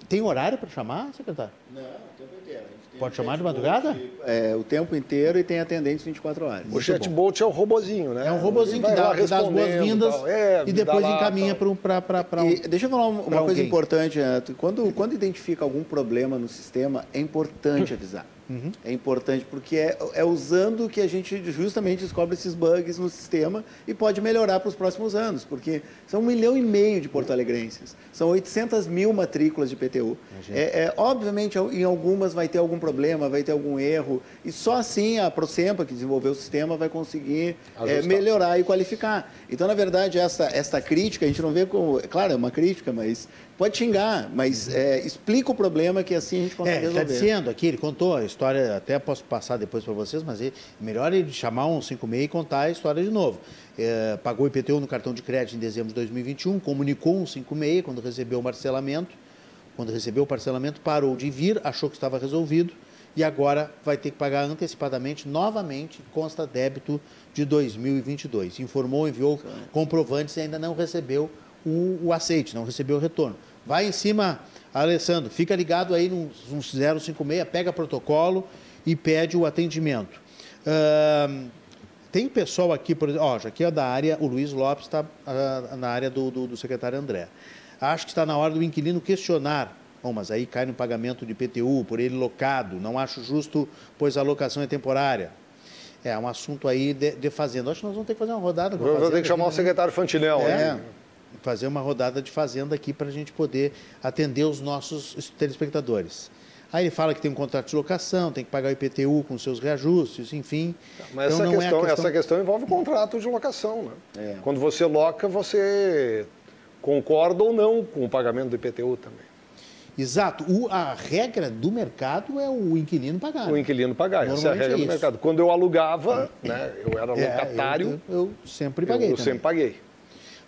Tem horário para chamar, secretário? Não, o tempo inteiro. Pode chamar de madrugada? É, o tempo inteiro e tem atendentes 24 horas. O chatbot é o robozinho, né? É um robozinho que dá, que dá as boas-vindas é, e depois encaminha para um... E deixa eu falar uma, coisa importante, Renato. Quando, quando identifica algum problema no sistema, é importante avisar. Uhum. É importante porque é, é, usando que a gente justamente descobre esses bugs no sistema e pode melhorar para os próximos anos, porque são um milhão e meio de porto-alegrenses, são 800 mil matrículas de PTU. É, é, obviamente, em algumas vai ter algum problema, vai ter algum erro, e só assim a Procempa, que desenvolveu o sistema, vai conseguir é, melhorar e qualificar. Então, na verdade, essa, essa crítica, a gente não vê como. Claro, é uma crítica, mas Pode xingar, mas é, explica o problema que assim a gente consegue é, tá resolver. Está dizendo aqui, ele contou a história, até posso passar depois para vocês, mas ele, melhor ele chamar um 56 e contar a história de novo. É, pagou IPTU no cartão de crédito em dezembro de 2021, comunicou um 56 quando recebeu o parcelamento. Quando recebeu o parcelamento, parou de vir, achou que estava resolvido e agora vai ter que pagar antecipadamente, novamente, consta débito de 2022. Informou, enviou comprovantes e ainda não recebeu o, o aceite, não recebeu o retorno. Vai em cima, Alessandro, fica ligado aí no 056, pega protocolo e pede o atendimento. Uh, tem pessoal aqui, por exemplo, ó, já aqui é da área, o Luiz Lopes está uh, na área do, do, do, secretário André. Acho que está na hora do inquilino questionar. Bom, mas aí cai no pagamento de PTU por ele locado. Não acho justo, pois a locação é temporária. É um assunto aí de, de fazenda. Acho que nós vamos ter que fazer uma rodada. Vamos ter que chamar o né? secretário Fantinel, é, né? Fazer uma rodada de fazenda aqui para a gente poder atender os nossos telespectadores. Aí ele fala que tem um contrato de locação, tem que pagar o IPTU com seus reajustes, enfim. Mas então, essa, questão, é questão... essa questão envolve o contrato de locação. Né? É. Quando você loca, você concorda ou não com o pagamento do IPTU também. Exato. O, a regra do mercado é o inquilino pagar. O inquilino pagar, essa é a regra é do mercado. Quando eu alugava, né, eu era é, locatário. Eu, eu, eu sempre paguei. Eu, eu sempre paguei.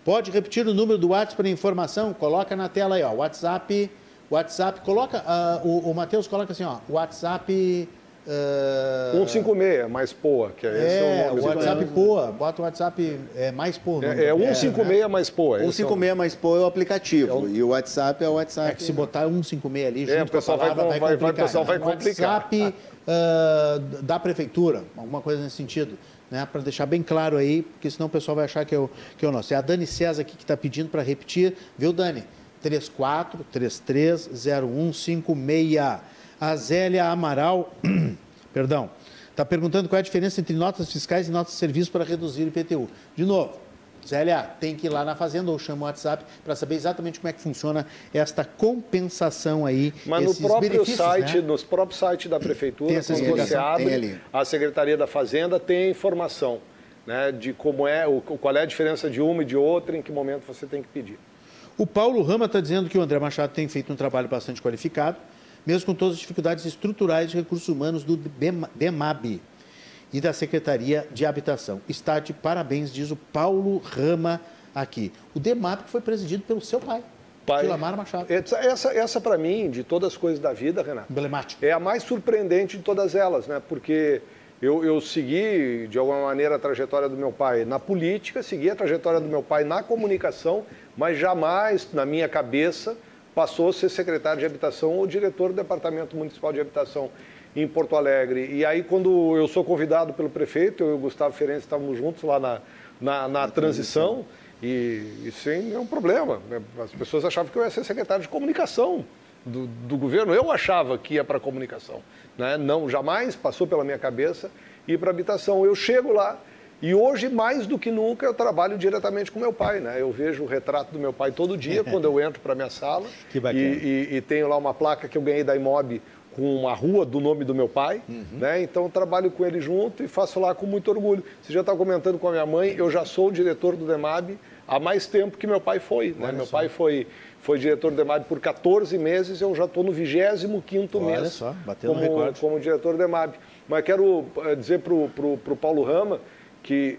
Pode repetir o número do WhatsApp para informação? Coloca na tela aí, ó. WhatsApp, WhatsApp, coloca, uh, o, o Matheus coloca assim, ó, WhatsApp... Uh... 156, mais POA, que é, é esse é o nome. WhatsApp POA, bota o WhatsApp é, mais POA. É, é 156 é, né? mais POA. 156 mais POA é o aplicativo, é o... e o WhatsApp é o WhatsApp. É que se botar 156 ali, junto é, o pessoal vai, vai, vai, vai, pessoal vai complicar. WhatsApp uh, da prefeitura, alguma coisa nesse sentido né, para deixar bem claro aí, porque senão o pessoal vai achar que é o, que é o nosso. É a Dani César aqui que está pedindo para repetir, viu, Dani? 34330156. A Zélia Amaral, perdão, está perguntando qual é a diferença entre notas fiscais e notas de serviço para reduzir o IPTU. De novo, Zélia, tem que ir lá na Fazenda ou chama o WhatsApp para saber exatamente como é que funciona esta compensação aí. Mas no próprio site, né? nos próprios sites da Prefeitura, quando você abre, a Secretaria da Fazenda tem informação né, de como é, qual é a diferença de uma e de outra, em que momento você tem que pedir. O Paulo Rama está dizendo que o André Machado tem feito um trabalho bastante qualificado, mesmo com todas as dificuldades estruturais de recursos humanos do DEMAB e da Secretaria de Habitação. Está de parabéns, diz o Paulo Rama aqui. O DEMAP foi presidido pelo seu pai. Pai, Lamar Machado. Essa, essa para mim, de todas as coisas da vida, Renato, Emblemático. é a mais surpreendente de todas elas, né? Porque eu, eu segui, de alguma maneira, a trajetória do meu pai na política, segui a trajetória do meu pai na comunicação, mas jamais, na minha cabeça, passou a ser secretário de habitação ou diretor do Departamento Municipal de Habitação. em Porto Alegre. E aí, quando eu sou convidado pelo prefeito, eu e o Gustavo Ferenc estávamos juntos lá na, na, na transição, e isso é um problema. As pessoas achavam que eu ia ser secretário de comunicação do, do governo. Eu achava que ia para comunicação. Né? Não, jamais passou pela minha cabeça ir para habitação. Eu chego lá e hoje, mais do que nunca, eu trabalho diretamente com meu pai. Né? Eu vejo o retrato do meu pai todo dia quando eu entro para a minha sala. Que bacana. E, e, e, tenho lá uma placa que eu ganhei da Imob com uma rua do nome do meu pai. Uhum. Né? Então, eu trabalho com ele junto e faço lá com muito orgulho. Você já está comentando com a minha mãe, eu já sou o diretor do DEMAB há mais tempo que meu pai foi. Né? Meu pai foi, foi diretor do DEMAB por 14 meses, eu já estou no 25º mês Olha só, bateu como, recorde. como diretor do DEMAB. Mas quero eh, dizer para o Paulo Rama que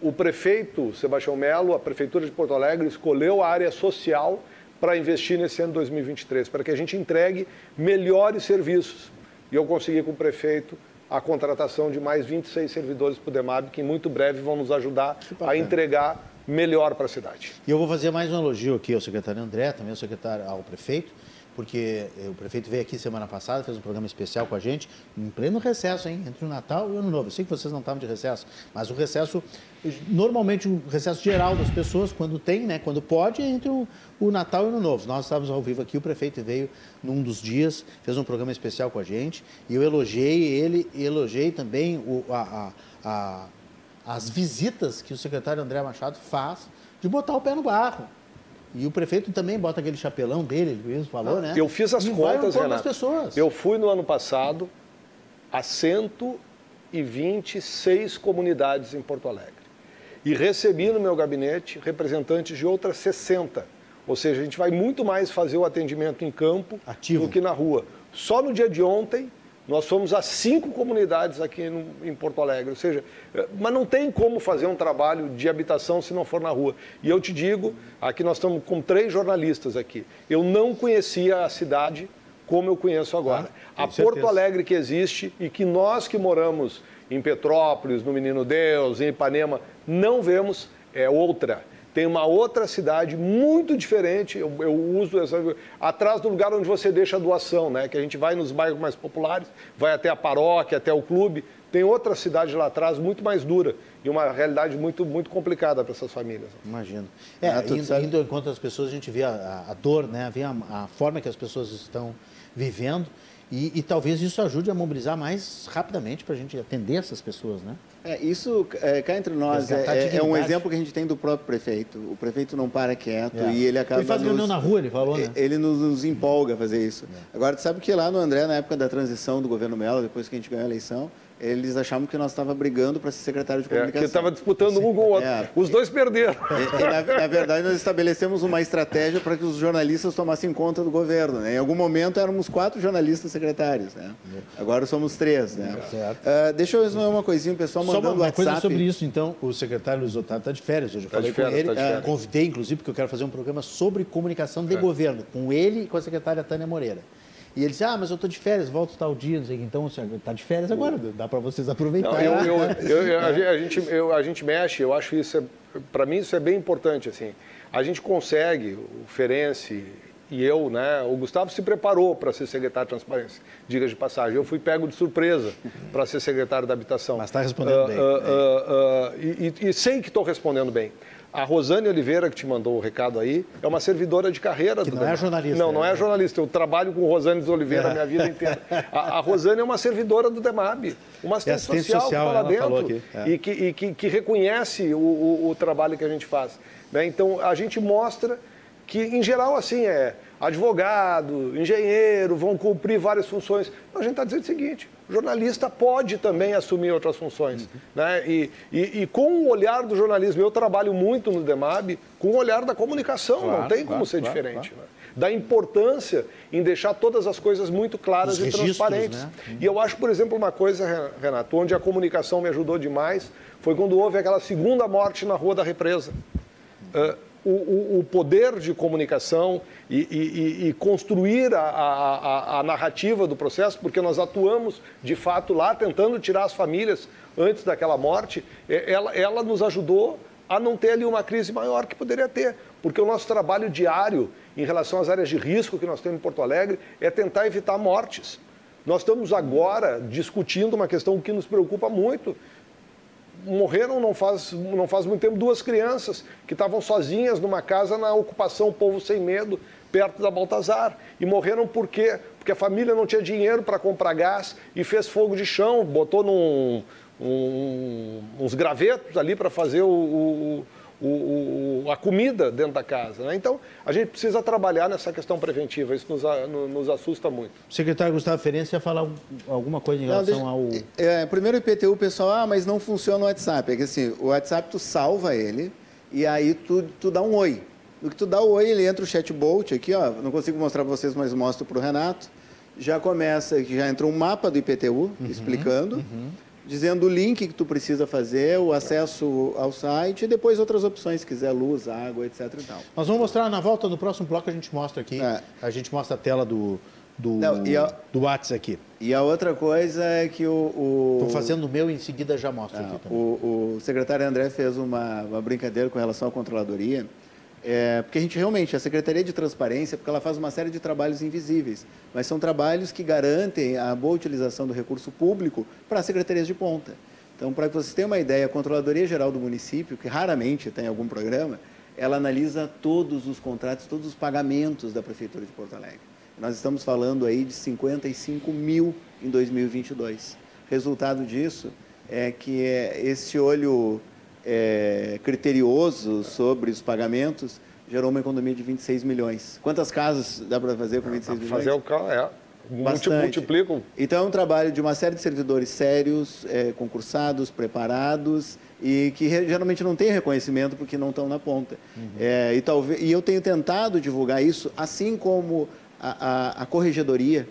o prefeito Sebastião Melo, a Prefeitura de Porto Alegre, escolheu a área social para investir nesse ano 2023, para que a gente entregue melhores serviços. E eu consegui com o prefeito a contratação de mais 26 servidores para o DEMAB, que muito breve vão nos ajudar a entregar melhor para a cidade. E eu vou fazer mais um elogio aqui ao secretário André, também ao secretário, ao prefeito, porque eh, o prefeito veio aqui semana passada, fez um programa especial com a gente, em pleno recesso, hein, entre o Natal e o Ano Novo. Eu sei que vocês não estavam de recesso, mas o recesso, normalmente o recesso geral das pessoas, quando tem, né, quando pode, é entre o, o Natal e o Ano Novo. Nós estávamos ao vivo aqui, o prefeito veio num dos dias, fez um programa especial com a gente, e eu elogiei ele, elogiei também o, a, a, a, as visitas que o secretário André Machado faz de botar o pé no barro e o prefeito também bota aquele chapelão dele, ele mesmo falou, ah, né? Eu fiz as e contas, vai Renato. pessoas. Eu fui no ano passado a 126 comunidades em Porto Alegre. E recebi no meu gabinete representantes de outras 60. Ou seja, a gente vai muito mais fazer o atendimento em campo Ativo. do que na rua. Só no dia de ontem, nós fomos a cinco comunidades aqui no, em Porto Alegre, ou seja, eh, mas não tem como fazer um trabalho de habitação se não for na rua. E eu te digo, aqui nós estamos com três jornalistas aqui. Eu não conhecia a cidade como eu conheço agora. Ah, a Porto certeza. Alegre que existe e que nós que moramos em Petrópolis, no Menino Deus, em Ipanema, não vemos é outra tem uma outra cidade muito diferente. Eu, eu, uso essa atrás do lugar onde você deixa a doação, né? Que a gente vai nos bairros mais populares, vai até a paróquia, até o clube. Tem outra cidade lá atrás muito mais dura e uma realidade muito muito complicada para essas famílias. Imagino. É, é indo, indo enquanto as pessoas a gente vê a, a dor, né? Vê a, a forma que as pessoas estão vivendo e, e, talvez isso ajude a mobilizar mais rapidamente para a gente atender essas pessoas, né? É, isso, é, cá entre nós, é, é, é, um exemplo que a gente tem do próprio prefeito. O prefeito não para quieto é. e ele acaba... Ele faz reunião na rua, ele falou, né? Ele nos, nos empolga a fazer isso. É. Agora, tu sabe que lá no André, na época da transição do governo Mello, depois que a gente ganhou a eleição, eles achavam que nós estávamos brigando para ser secretário de comunicação. É, que estava disputando um com o outro. É. Os dois perderam. E, e na, na, verdade, nós estabelecemos uma estratégia para que os jornalistas tomassem conta do governo. Né? Em algum momento éramos quatro jornalistas secretários. Né? Agora somos três. Né? Uh, deixa eu responder uma coisinha, o pessoal mandando Só uma, uma coisa sobre isso, então. O secretário Luiz Otávio está de férias. Eu já tá falei férias, com ele. Tá uh, convidei, inclusive, porque eu quero fazer um programa sobre comunicação de é. governo, com ele e com a secretária Tânia Moreira. E ele disse, ah, mas eu estou de férias, volto tal dia, não sei o que. Então, está de férias agora, dá para vocês aproveitar. Não, eu, eu, eu, a, gente, a gente mexe, eu acho isso, é, para mim isso é bem importante, assim. A gente consegue, o Ferenci e eu, né, o Gustavo se preparou para ser secretário de transparência, diga de passagem. Eu fui pego de surpresa para ser secretário da habitação. Mas está respondendo uh, bem. Uh, uh, e, e, e sei que estou respondendo bem. A Rosane Oliveira, que te mandou o recado aí, é uma servidora de carreira. Que do não é jornalista. Não, não é, é jornalista. Eu trabalho com Rosane Oliveira a minha vida inteira. A, a Rosane é uma servidora do DEMAB, uma assistente, assistente social, social que está lá dentro é. e, que, e que, que, reconhece o, o, o, trabalho que a gente faz. Né? Então, a gente mostra que, em geral, assim, é advogado, engenheiro, vão cumprir várias funções. a gente está dizendo o seguinte, jornalista pode também assumir outras funções. Uhum. Né? E, e, e, com o olhar do jornalismo, eu trabalho muito no DEMAB com o olhar da comunicação, claro, não tem como claro, ser claro, diferente. Né? Da importância em deixar todas as coisas muito claras Os e transparentes. Né? Uhum. E eu acho, por exemplo, uma coisa, Renato, onde a comunicação me ajudou demais, foi quando houve aquela segunda morte na Rua da Represa. Uh, o, o, o, poder de comunicação e, e, e construir a, a, a, narrativa do processo, porque nós atuamos de fato lá tentando tirar as famílias antes daquela morte, é, ela, ela nos ajudou a não ter ali uma crise maior que poderia ter, porque o nosso trabalho diário em relação às áreas de risco que nós temos em Porto Alegre é tentar evitar mortes. Nós estamos agora discutindo uma questão que nos preocupa muito. Morreram não faz, não faz muito tempo duas crianças que estavam sozinhas numa casa na ocupação Povo Sem Medo, perto da Baltazar. E morreram por quê? Porque a família não tinha dinheiro para comprar gás e fez fogo de chão, botou num, um, uns gravetos ali para fazer o, o o, o, a comida dentro da casa. Né? Então, a gente precisa trabalhar nessa questão preventiva, isso nos, nos assusta muito. O secretário Gustavo Ferenc ia falar alguma coisa em relação não, deixa, ao... É, primeiro o IPTU, o pessoal, ah, mas não funciona o WhatsApp. É que assim, o WhatsApp tu salva ele e aí tu, tu dá um oi. No que tu dá o oi, ele entra o chatbot aqui, ó, não consigo mostrar para vocês, mas mostro para o Renato. Já começa, já entra um mapa do IPTU uhum, explicando. Uhum dizendo o link que tu precisa fazer, o acesso ao site e depois outras opções, se quiser luz, água, etc. E tal. Nós vamos mostrar na volta do próximo bloco, a gente mostra aqui, é. a gente mostra a tela do, do, Não, a, do WhatsApp aqui. E a outra coisa é que o... Estou fazendo o meu e em seguida já mostro é, aqui também. O, o secretário André fez uma, uma brincadeira com relação à controladoria, é, porque a gente realmente, a Secretaria de Transparência, porque ela faz uma série de trabalhos invisíveis, mas são trabalhos que garantem a boa utilização do recurso público para as secretarias de ponta. Então, para que vocês tenham uma ideia, a Controladoria Geral do município, que raramente tem algum programa, ela analisa todos os contratos, todos os pagamentos da Prefeitura de Porto Alegre. Nós estamos falando aí de 55 mil em 2022. Resultado disso é que esse olho é, criterioso sobre os pagamentos, gerou uma economia de 26 milhões. Quantas casas dá para fazer com 26 milhões? Fazer o carro, é. Multiplicam. Então é um trabalho de uma série de servidores sérios, é, concursados, preparados e que geralmente não têm reconhecimento porque não estão na ponta. Uhum. É, e, talvez, e eu tenho tentado divulgar isso, assim como a, a, a corregedoria,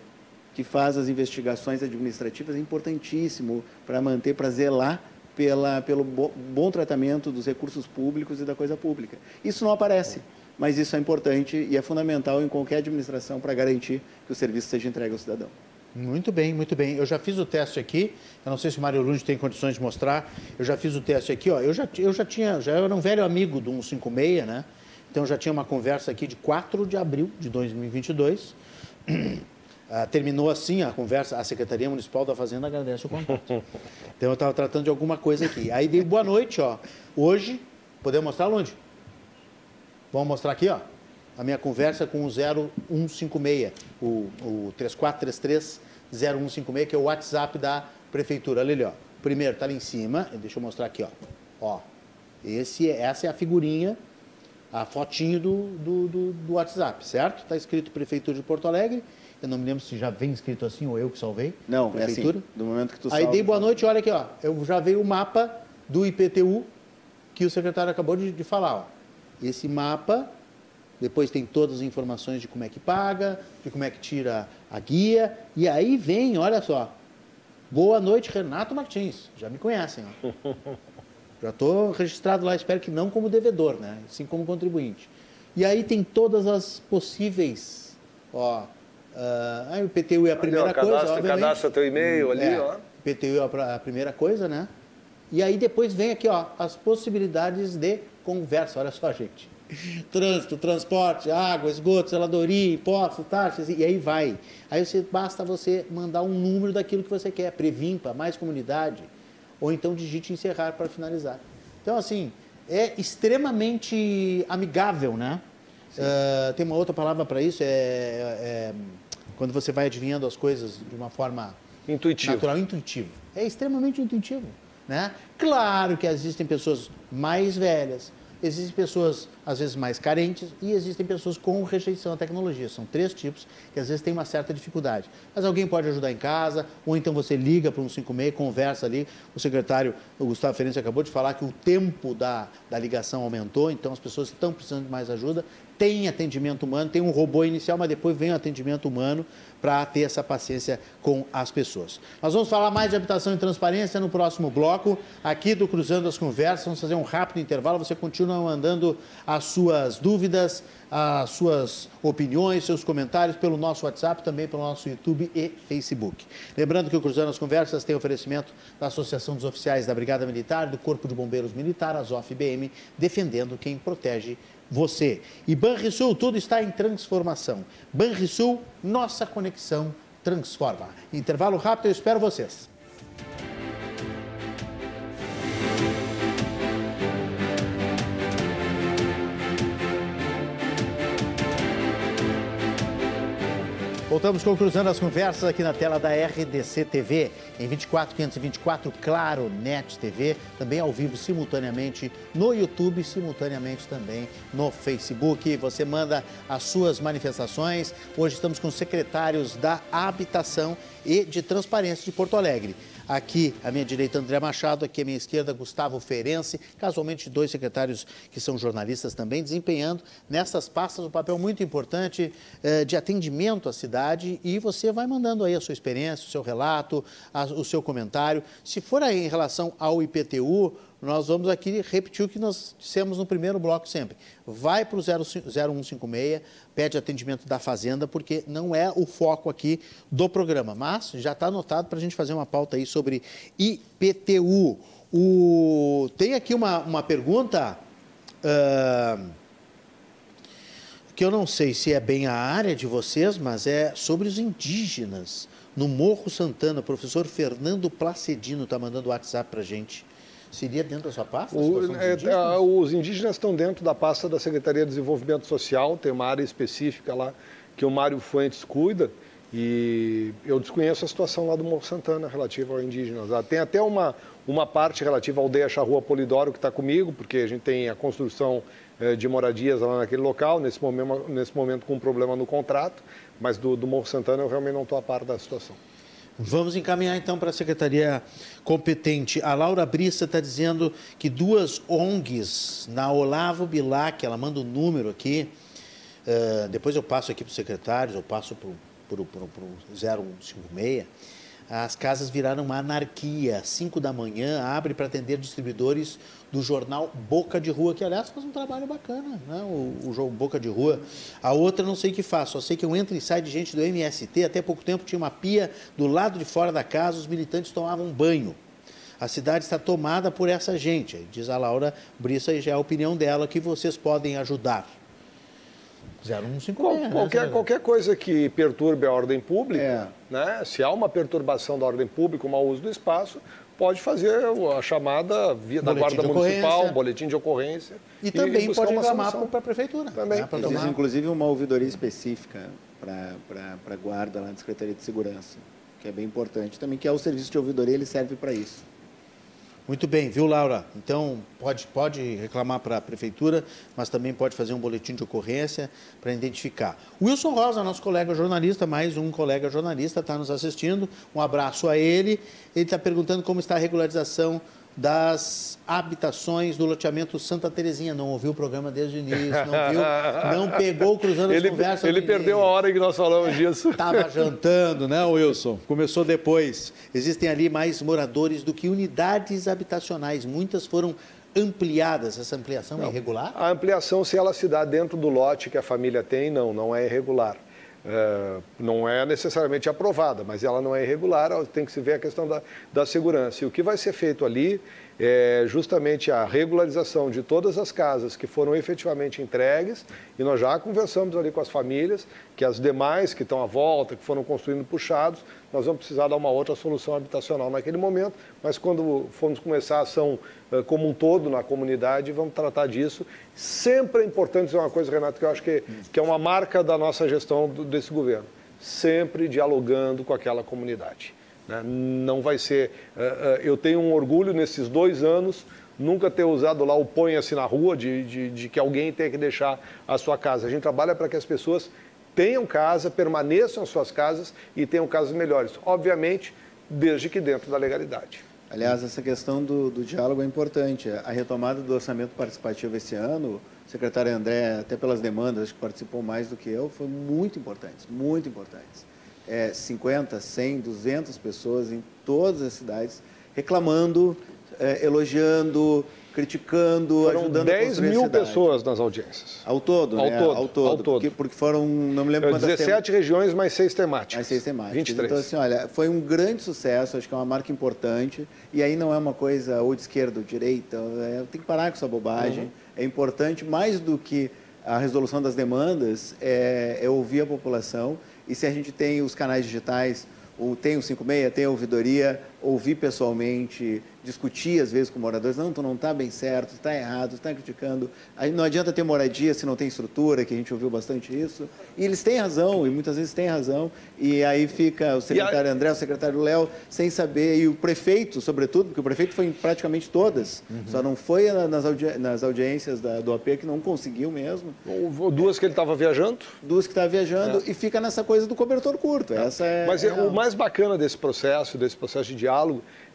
que faz as investigações administrativas, é importantíssimo para manter, para zelar pela, pelo bom tratamento dos recursos públicos e da coisa pública. Isso não aparece, mas isso é importante e é fundamental em qualquer administração para garantir que o serviço seja entregue ao cidadão. Muito bem, muito bem. Eu já fiz o teste aqui. Eu não sei se o Mário Lund tem condições de mostrar. Eu já fiz o teste aqui. Ó. Eu, já, eu já tinha, já era um velho amigo do 156, né? Então já tinha uma conversa aqui de 4 de abril de 2022. Ah, terminou assim a conversa, a Secretaria Municipal da Fazenda agradece o contato. então eu estava tratando de alguma coisa aqui. Aí dei boa noite, ó. Hoje, podemos mostrar onde? Vamos mostrar aqui, ó. A minha conversa com o 0156, o, o 3433-0156, que é o WhatsApp da Prefeitura. Olha ali, ó. Primeiro, está ali em cima, deixa eu mostrar aqui, ó. ó esse, essa é a figurinha, a fotinho do, do, do, do WhatsApp, certo? Está escrito Prefeitura de Porto Alegre eu não me lembro se já vem escrito assim ou eu que salvei. Não, prefeitura. é assim. Do momento que tu Aí dei boa noite, olha aqui, ó. Eu já veio o mapa do IPTU que o secretário acabou de, de falar, ó. Esse mapa, depois tem todas as informações de como é que paga, de como é que tira a guia, e aí vem, olha só. Boa noite, Renato Martins. Já me conhecem, ó. Já estou registrado lá, espero que não como devedor, né? Sim como contribuinte. E aí tem todas as possíveis, ó, Uh, o PTU é a primeira ali, ó, coisa, cadastra, obviamente. Cadastra teu e-mail ali, é, ó. PTU é a primeira coisa, né? E aí depois vem aqui, ó, as possibilidades de conversa. Olha só, gente. Trânsito, transporte, água, esgoto, zeladoria, impostos, taxas, e aí vai. Aí você, basta você mandar um número daquilo que você quer, Previmpa, mais comunidade, ou então digite encerrar para finalizar. Então, assim, é extremamente amigável, né? Uh, tem uma outra palavra para isso, é, é, quando você vai adivinhando as coisas de uma forma intuitiva. natural, intuitivo. É extremamente intuitivo. Né? Claro que existem pessoas mais velhas, existem pessoas, às vezes, mais carentes e existem pessoas com rejeição à tecnologia. São três tipos que, às vezes, têm uma certa dificuldade. Mas alguém pode ajudar em casa, ou então você liga para um 56, conversa ali. O secretário, o Gustavo Ferenc, acabou de falar que o tempo da, da ligação aumentou, então as pessoas estão precisando de mais ajuda tem atendimento humano, tem um robô inicial, mas depois vem o atendimento humano para ter essa paciência com as pessoas. Nós vamos falar mais de habitação e transparência no próximo bloco, aqui do Cruzando as Conversas. Vamos fazer um rápido intervalo. Você continua mandando as suas dúvidas, as suas opiniões, seus comentários pelo nosso WhatsApp, também pelo nosso YouTube e Facebook. Lembrando que o Cruzando as Conversas tem oferecimento da Associação dos Oficiais da Brigada Militar, do Corpo de Bombeiros Militar, a ZOF-BM, defendendo quem protege você. E Banrisul, tudo está em transformação. Banrisul, nossa conexão transforma. Intervalo rápido, eu espero vocês. Voltamos conclusando as conversas aqui na tela da RDC TV, em 24 524, Claro Net TV, também ao vivo simultaneamente no YouTube, simultaneamente também no Facebook. Você manda as suas manifestações. Hoje estamos com secretários da Habitação e de Transparência de Porto Alegre. Aqui à minha direita, André Machado, aqui à minha esquerda, Gustavo Ferenci, casualmente dois secretários que são jornalistas também, desempenhando nessas pastas um papel muito importante eh, de atendimento à cidade e você vai mandando aí a sua experiência, o seu relato, a, o seu comentário. Se for aí em relação ao IPTU, nós vamos aqui repetir o que nós dissemos no primeiro bloco sempre. Vai para o 0156, pede atendimento da Fazenda, porque não é o foco aqui do programa. Mas já está anotado para a gente fazer uma pauta aí sobre IPTU. O... Tem aqui uma, uma pergunta. Uh... que eu não sei se é bem a área de vocês, mas é sobre os indígenas no Morro Santana. O professor Fernando Placedino está mandando o WhatsApp para a gente. Seria dentro da sua pasta? O, é, indígenas? os indígenas estão dentro da pasta da Secretaria de Desenvolvimento Social, tem uma área específica lá que o Mário Fuentes cuida. E eu desconheço a situação lá do Morro Santana relativa aos indígenas. Tem até uma, uma parte relativa à aldeia Charrua Polidoro que está comigo, porque a gente tem a construção eh, de moradias lá naquele local, nesse momento, nesse momento com um problema no contrato, mas do, do Morro Santana eu realmente não estou a par da situação. Vamos encaminhar então para a secretaria competente. A Laura Brissa está dizendo que duas ONGs na Olavo Bilac, ela manda o um número aqui, uh, depois eu passo aqui para os secretários, eu passo para o 0156 as casas viraram uma anarquia. 5 da manhã, abre para atender distribuidores do jornal Boca de Rua, que aliás faz um trabalho bacana, né? o, o jogo Boca de Rua. A outra não sei o que faz, só sei que eu entro e saio de gente do MST. Até pouco tempo tinha uma pia do lado de fora da casa, os militantes tomavam banho. A cidade está tomada por essa gente, diz a Laura Brissa, e já é a opinião dela, que vocês podem ajudar. 0156. Qual, né, qualquer, qualquer coisa que perturbe a ordem pública, é. Né? se há uma perturbação da ordem pública, um mau uso do espaço, pode fazer a chamada via da Guarda Municipal, um boletim de ocorrência. E, e também pode reclamar para a Prefeitura. Também. Né? Existe, tomar... inclusive, uma ouvidoria específica para a Guarda lá na Secretaria de Segurança, que é bem importante também, que é o serviço de ouvidoria, ele serve para isso. Muito bem, viu, Laura? Então, pode, pode reclamar para a prefeitura, mas também pode fazer um boletim de ocorrência para identificar. Wilson Rosa, nosso colega jornalista, mais um colega jornalista, está nos assistindo. Um abraço a ele. Ele está perguntando como está a regularização das habitações do loteamento Santa Terezinha. Não ouviu o programa desde o início, não viu, não pegou cruzando ele, as conversas. Ele perdeu a hora em que nós falamos disso. Estava jantando, né, Wilson? Começou depois. Existem ali mais moradores do que unidades habitacionais. Muitas foram ampliadas. Essa ampliação é não, é irregular? A ampliação, se ela se dá dentro do lote que a família tem, não, não é irregular. É, não é necessariamente aprovada, mas ela não é irregular, tem que se ver a questão da, da segurança. E o que vai ser feito ali é justamente a regularização de todas as casas que foram efetivamente entregues, e nós já conversamos ali com as famílias, que as demais que estão à volta, que foram construindo puxados, nós vamos precisar dar uma outra solução habitacional naquele momento, mas quando formos começar a ação uh, como um todo na comunidade, vamos tratar disso. Sempre é importante dizer uma coisa, Renato, que eu acho que, que é uma marca da nossa gestão desse governo, sempre dialogando com aquela comunidade. Né? Não vai ser. Uh, uh, eu tenho um orgulho nesses dois anos nunca ter usado lá o ponha-se na rua, de, de, de, que alguém tenha que deixar a sua casa. A gente trabalha para que as pessoas tenham casa, permaneçam em suas casas e tenham casas melhores. Obviamente, desde que dentro da legalidade. Aliás, essa questão do, do diálogo é importante. A retomada do orçamento participativo esse ano, o secretário André, até pelas demandas, que participou mais do que eu, foi muito importante, muito importante é, 50, 100, 200 pessoas em todas as cidades reclamando, é, elogiando, criticando, foram ajudando 10 a mil pessoas nas audiências. Ao todo, ao né? todo, ao todo. Ao todo. Porque, porque, foram, não me lembro quantas 17 tem... regiões, mais seis temáticas. Mais seis temáticas. 23. Então, assim, olha, foi um grande sucesso, acho que é uma marca importante. E aí não é uma coisa ou de esquerda ou de direita, é, tem que parar com essa bobagem. Uhum. É importante, mais do que a resolução das demandas é, é ouvir a população e se a gente tem os canais digitais, tem o 56, tem a ouvidoria, ouvir pessoalmente, discutir às vezes com moradores, não, tu não está bem certo, está errado, está criticando. Aí não adianta ter moradia se não tem estrutura, que a gente ouviu bastante isso. E eles têm razão, e muitas vezes têm razão. E aí fica o secretário a... André, o secretário Léo, sem saber, e o prefeito, sobretudo, porque o prefeito foi em praticamente todas, uhum. só não foi nas, audi nas audiências da, do AP que não conseguiu mesmo. Ou duas que ele estava viajando? Duas que estava viajando, é. e fica nessa coisa do cobertor curto. É. Essa é, Mas é o mais bacana desse processo, desse processo de diálogo,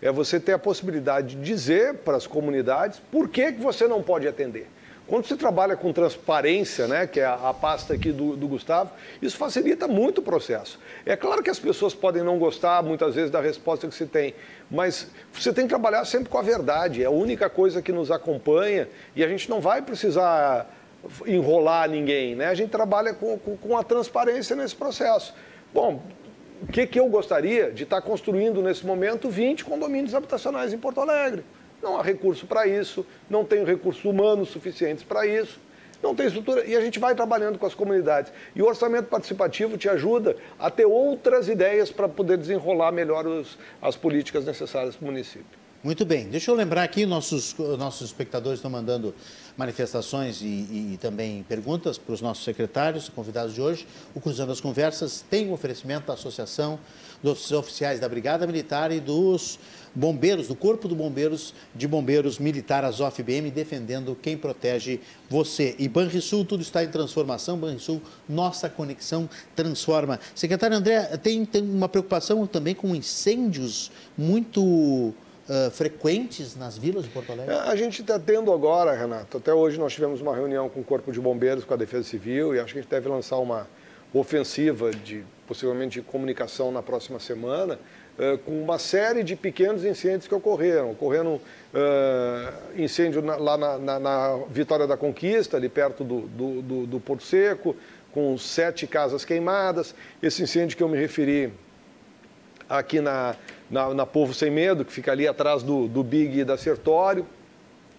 é você ter a possibilidade de dizer para as comunidades por que, que você não pode atender. Quando você trabalha com transparência, né, que é a, pasta aqui do, do, Gustavo, isso facilita muito o processo. É claro que as pessoas podem não gostar muitas vezes da resposta que você tem, mas você tem que trabalhar sempre com a verdade. É a única coisa que nos acompanha e a gente não vai precisar enrolar ninguém. Né? A gente trabalha com, com, com a transparência nesse processo. Bom, o que, que eu gostaria de estar construindo nesse momento 20 condomínios habitacionais em Porto Alegre. Não há recurso para isso, não tenho recursos humanos suficientes para isso, não tem estrutura. E a gente vai trabalhando com as comunidades. E o orçamento participativo te ajuda a ter outras ideias para poder desenrolar melhor os, as políticas necessárias para o município. Muito bem. Deixa eu lembrar aqui, nossos, nossos espectadores estão mandando manifestações e, e também perguntas para os nossos secretários, convidados de hoje. O Cruzando as Conversas tem um oferecimento da Associação dos Oficiais da Brigada Militar e dos Bombeiros, do Corpo de Bombeiros de Bombeiros Militar, Azof BM, defendendo quem protege você. E Banrisul, tudo está em transformação. Banrisul, nossa conexão transforma. Secretário André, tem, tem uma preocupação também com incêndios muito uh, frequentes nas vilas de Porto Alegre? A gente está tendo agora, Renato, até hoje nós tivemos uma reunião com o Corpo de Bombeiros, com a Defesa Civil, e acho que a gente deve lançar uma ofensiva de possivelmente de comunicação na próxima semana, uh, com uma série de pequenos incêndios que ocorreram. Ocorreram uh, incêndio na, lá na, na, na, Vitória da Conquista, ali perto do, do, do, do Porto Seco, com sete casas queimadas. Esse incêndio que eu me referi aqui na, na, na Povo Sem Medo, que fica ali atrás do, do Big da Sertório.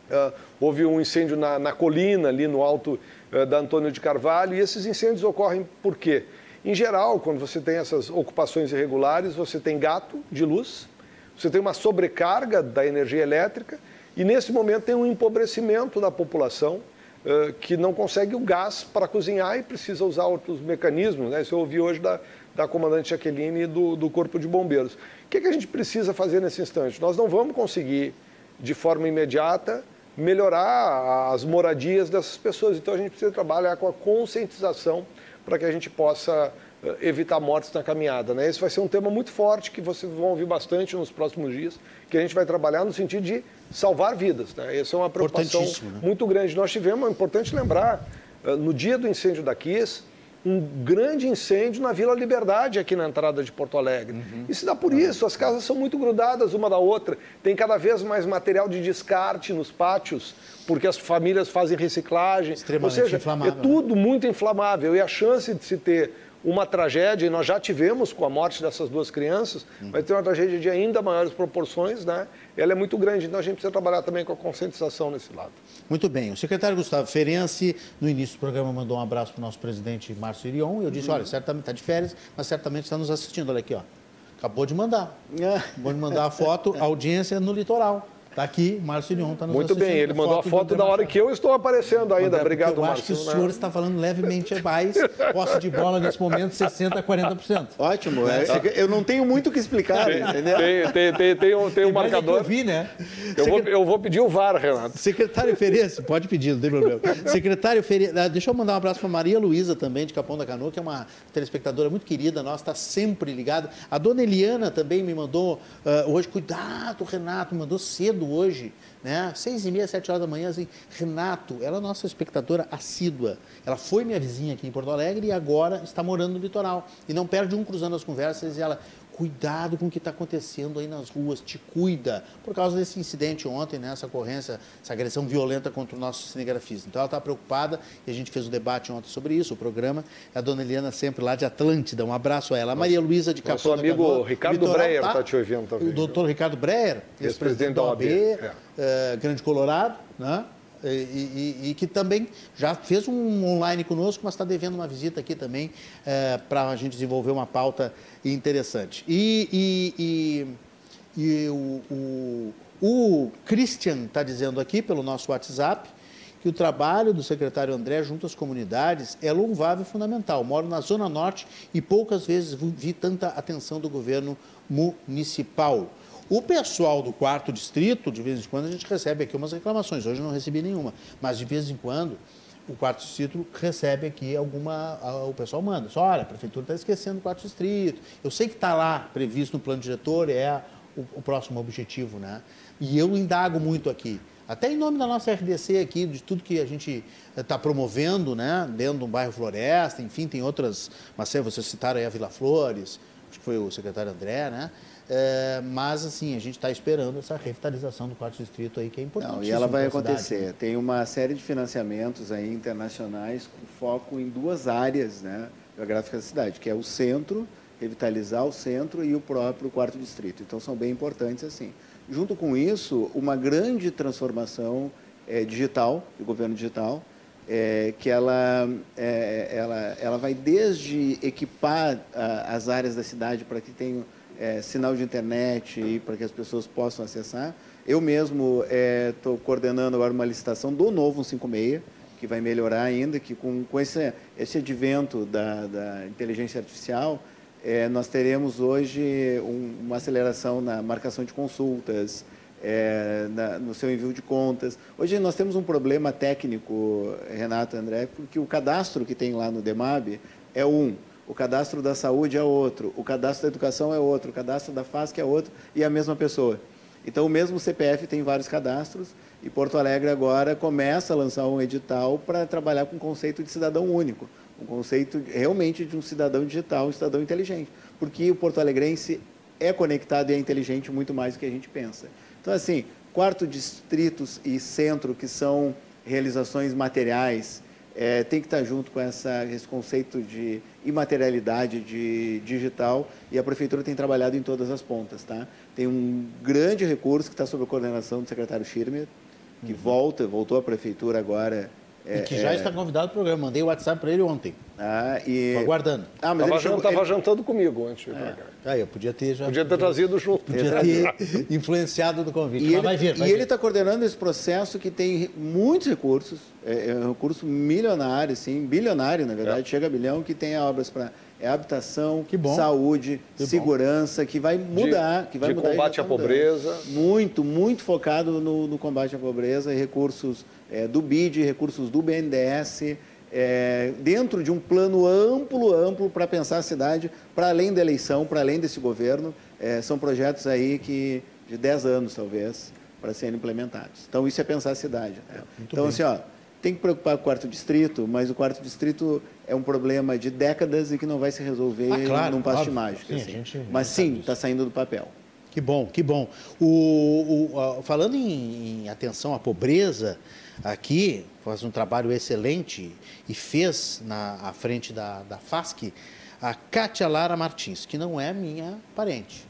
Uh, houve um incêndio na, na, colina, ali no alto uh, da Antônio de Carvalho, e esses incêndios ocorrem por quê? Em geral, quando você tem essas ocupações irregulares, você tem gato de luz, você tem uma sobrecarga da energia elétrica, e nesse momento tem um empobrecimento da população uh, que não consegue o gás para cozinhar e precisa usar outros mecanismos. Né? Isso eu ouvi hoje da, da comandante Jaqueline e do, do Corpo de Bombeiros. O que, é que a gente precisa fazer nesse instante? Nós não vamos conseguir, de forma imediata, melhorar as moradias dessas pessoas. Então a gente precisa trabalhar com a conscientização para que a gente possa eh, evitar mortes na caminhada. Né? Esse vai ser um tema muito forte que vocês vão ouvir bastante nos próximos dias, que a gente vai trabalhar no sentido de salvar vidas. Né? Essa é uma preocupação né? muito grande. Nós tivemos, é importante lembrar, eh, no dia do incêndio da Kiss, um grande incêndio na Vila Liberdade, aqui na entrada de Porto Alegre. Uhum. E se dá por isso, as casas são muito grudadas uma da outra, tem cada vez mais material de descarte nos pátios, porque as famílias fazem reciclagem. Extremamente Ou seja, inflamável, é tudo né? muito inflamável. E a chance de se ter uma tragédia, e nós já tivemos com a morte dessas duas crianças, uhum. vai ter uma tragédia de ainda maiores proporções, né? Ela é muito grande, então a gente precisa trabalhar também com a conscientização nesse lado. Muito bem. O secretário Gustavo Ferenci, no início do programa, mandou um abraço para o nosso presidente Márcio Irion. Eu disse, uhum. olha, certamente está de férias, mas certamente está nos assistindo. Olha aqui, ó. Acabou de mandar. Acabou de mandar a foto, audiência no litoral. Está aqui, Márcio Lyon está nos Muito bem, ele mandou a foto da hora que eu estou aparecendo ainda. Obrigado, eu Márcio. acho que o senhor né? está falando levemente mais. Posse de bola nesse momento, 60% a 40%. Ótimo. É, eu não tenho muito o que explicar, tem, entendeu? Tem, tem, tem, tem um, tem um marcador. Eu vi, né? Eu, vou, eu vou pedir o VAR, Renato. Secretário Ferenc, pode pedir, não tem problema. Secretário Ferenc, ah, deixa eu mandar um abraço para Maria Luísa também, de Capão da Canoa, que é uma telespectadora muito querida nossa, está sempre ligada. A dona Eliana também me mandou uh, hoje, cuidado, Renato, me mandou cedo hoje né? Seis e meia, sete horas da manhã, assim, Renato, ela é nossa espectadora assídua. Ela foi minha vizinha aqui em Porto Alegre e agora está morando no litoral. E não perde um cruzando as conversas e ela, cuidado com o que está acontecendo aí nas ruas, te cuida, por causa desse incidente ontem, né, essa ocorrência, essa agressão violenta contra o nosso cinegrafista. Então ela está preocupada e a gente fez um debate ontem sobre isso, o programa. A dona Eliana sempre lá de Atlântida, um abraço a ela. A Maria Luísa de Capão. Nosso amigo Canoa, Ricardo Litoral, Breyer está tá te ouvindo também. O doutor Ricardo Breyer, ex-presidente da OAB, é. uh, Grande Colorado, né? E, e, e, que também já fez um online conosco, mas está devendo uma visita aqui também é, para a gente desenvolver uma pauta interessante. E, e o, o, o Christian está dizendo aqui pelo nosso WhatsApp que o trabalho do secretário André junto às comunidades é louvável e fundamental. Moro na Zona Norte e poucas vezes vi tanta atenção do governo municipal. O pessoal do quarto distrito, de vez em quando, a gente recebe aqui umas reclamações. Hoje não recebi nenhuma, mas de vez em quando o quarto distrito recebe aqui alguma. O pessoal manda. Só, olha, a prefeitura está esquecendo o quarto distrito. Eu sei que está lá previsto no plano diretor, é o, o próximo objetivo, né? E eu indago muito aqui até em nome da nossa RDC aqui, de tudo que a gente está eh, promovendo, né, dentro do bairro Floresta, enfim, tem outras, mas vocês citaram aí a Vila Flores, acho que foi o secretário André, né, é, mas assim, a gente está esperando essa revitalização do quarto distrito aí, que é importante. Não, e ela vai acontecer. Cidade, Tem uma série de financiamentos aí internacionais com foco em duas áreas, né, geográficas da cidade, que é o centro, revitalizar o centro e o próprio quarto distrito. Então são bem importantes assim. Junto com isso, uma grande transformação é, digital, do governo digital, é, que ela, é, ela, ela vai desde equipar a, as áreas da cidade para que tenham é, sinal de internet para que as pessoas possam acessar. Eu mesmo estou é, coordenando agora uma licitação do novo 156, que vai melhorar ainda, que com, com esse, esse advento da, da inteligência artificial, é, nós teremos hoje um, uma aceleração na marcação de consultas, é, na, no seu envio de contas. Hoje nós temos um problema técnico, Renato André, porque o cadastro que tem lá no DEMAB é um, o cadastro da saúde é outro, o cadastro da educação é outro, o cadastro da FASC é outro e a mesma pessoa. Então, o mesmo CPF tem vários cadastros e Porto Alegre agora começa a lançar um edital para trabalhar com o conceito de cidadão único um conceito realmente de um cidadão digital, um cidadão inteligente, porque o porto-alegrense é conectado e é inteligente muito mais do que a gente pensa. Então, assim, quarto distritos e centro, que são realizações materiais, é, tem que estar junto com essa, esse conceito de imaterialidade de digital e a prefeitura tem trabalhado em todas as pontas. Tá? Tem um grande recurso que está sob a coordenação do secretário Schirmer, que uhum. volta, voltou à prefeitura agora é, e que já é... está convidado para o programa. Mandei o WhatsApp para ele ontem. Ah, e... Estou aguardando. Ah, mas estava chegou... ele... jantando comigo antes de ir para cá. Ah, eu podia ter já... Podia ter trazido junto. Podia ter influenciado no convite. E ele, vai vir, vai e vir. ele está coordenando esse processo que tem muitos recursos, é, é um recurso milionário, sim, bilionário, na verdade, é. chega a bilhão, que tem obras para é habitação, saúde, que segurança, que vai mudar, de, que vai de mudar. combate à pobreza. Muito, muito focado no, no combate à pobreza e recursos é, do BID, recursos do BNDES, é, dentro de um plano amplo, amplo para pensar a cidade para além da eleição, para além desse governo. É, são projetos aí que de 10 anos, talvez, para serem implementados. Então, isso é pensar a cidade. Né? então, bem. assim, ó, tem que preocupar com o quarto distrito, mas o quarto distrito é um problema de décadas e que não vai se resolver ah, claro, num passo de mágica. Sim, assim. Mas sim, está saindo do papel. Que bom, que bom. O, o falando em, em, atenção à pobreza, aqui faz um trabalho excelente e fez na à frente da, da FASC a Cátia Lara Martins, que não é minha parente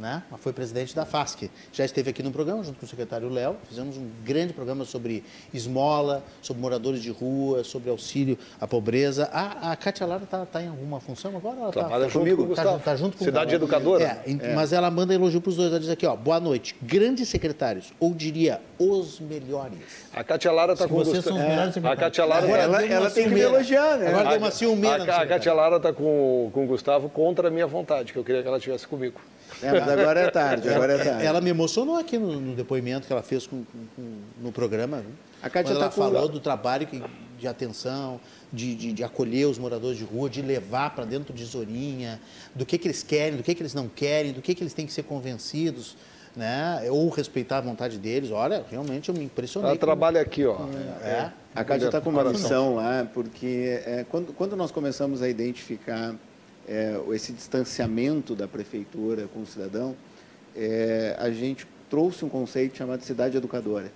né? Foi presidente da FASC. Já esteve aqui no programa junto com o secretário Léo. Fizemos um grande programa sobre esmola, sobre moradores de rua, sobre auxílio à pobreza. A, a Cátia Lara está tá em alguma função agora? Ela tá, Trabalha tá, comigo, junto, tá, tá, junto com Cidade Educadora. É, é. Mas ela manda elogio para os dois. Ela diz aqui, ó, boa noite. Grandes secretários, ou diria, os melhores. A Cátia Lara está com vocês Gustavo. são os melhores é. A Cátia Lara agora, ela, ela tem que me elogiar, né? Agora a, deu uma ciumeira. A, a Cátia Lara está com, com o Gustavo contra a minha vontade, que eu queria que ela estivesse comigo. É, mas agora é tarde, agora é tarde. Ela me emocionou aqui no, no depoimento que ela fez com, com, no programa. A Kátia ela tá falou do trabalho que, de atenção, de, de, de, acolher os moradores de rua, de levar para dentro de Zorinha, do que, que eles querem, do que, que eles não querem, do que, que eles têm que ser convencidos. Né? ou respeitar a vontade deles. Olha, realmente eu me impressionei. Ela trabalha aqui, ó. É. A Cátia está com uma missão lá, porque é, quando, quando nós começamos a identificar é, esse distanciamento da prefeitura com o cidadão, é, a gente trouxe um conceito chamado cidade educadora.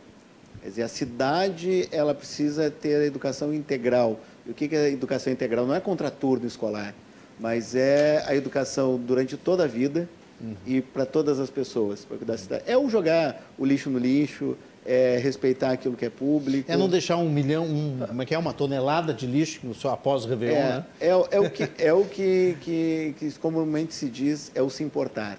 Quer dizer, a cidade ela precisa ter a educação integral. E o que é a educação integral? Não é contraturno escolar, mas é a educação durante toda a vida uhum. e para todas as pessoas. Para cuidar da cidade. É o jogar o lixo no lixo, é respeitar aquilo que é público. É não deixar um milhão, um, como é que é, uma tonelada de lixo só após o Réveillon, é, né? É, é o, que, é o que, que, que comumente se diz, é o se importar.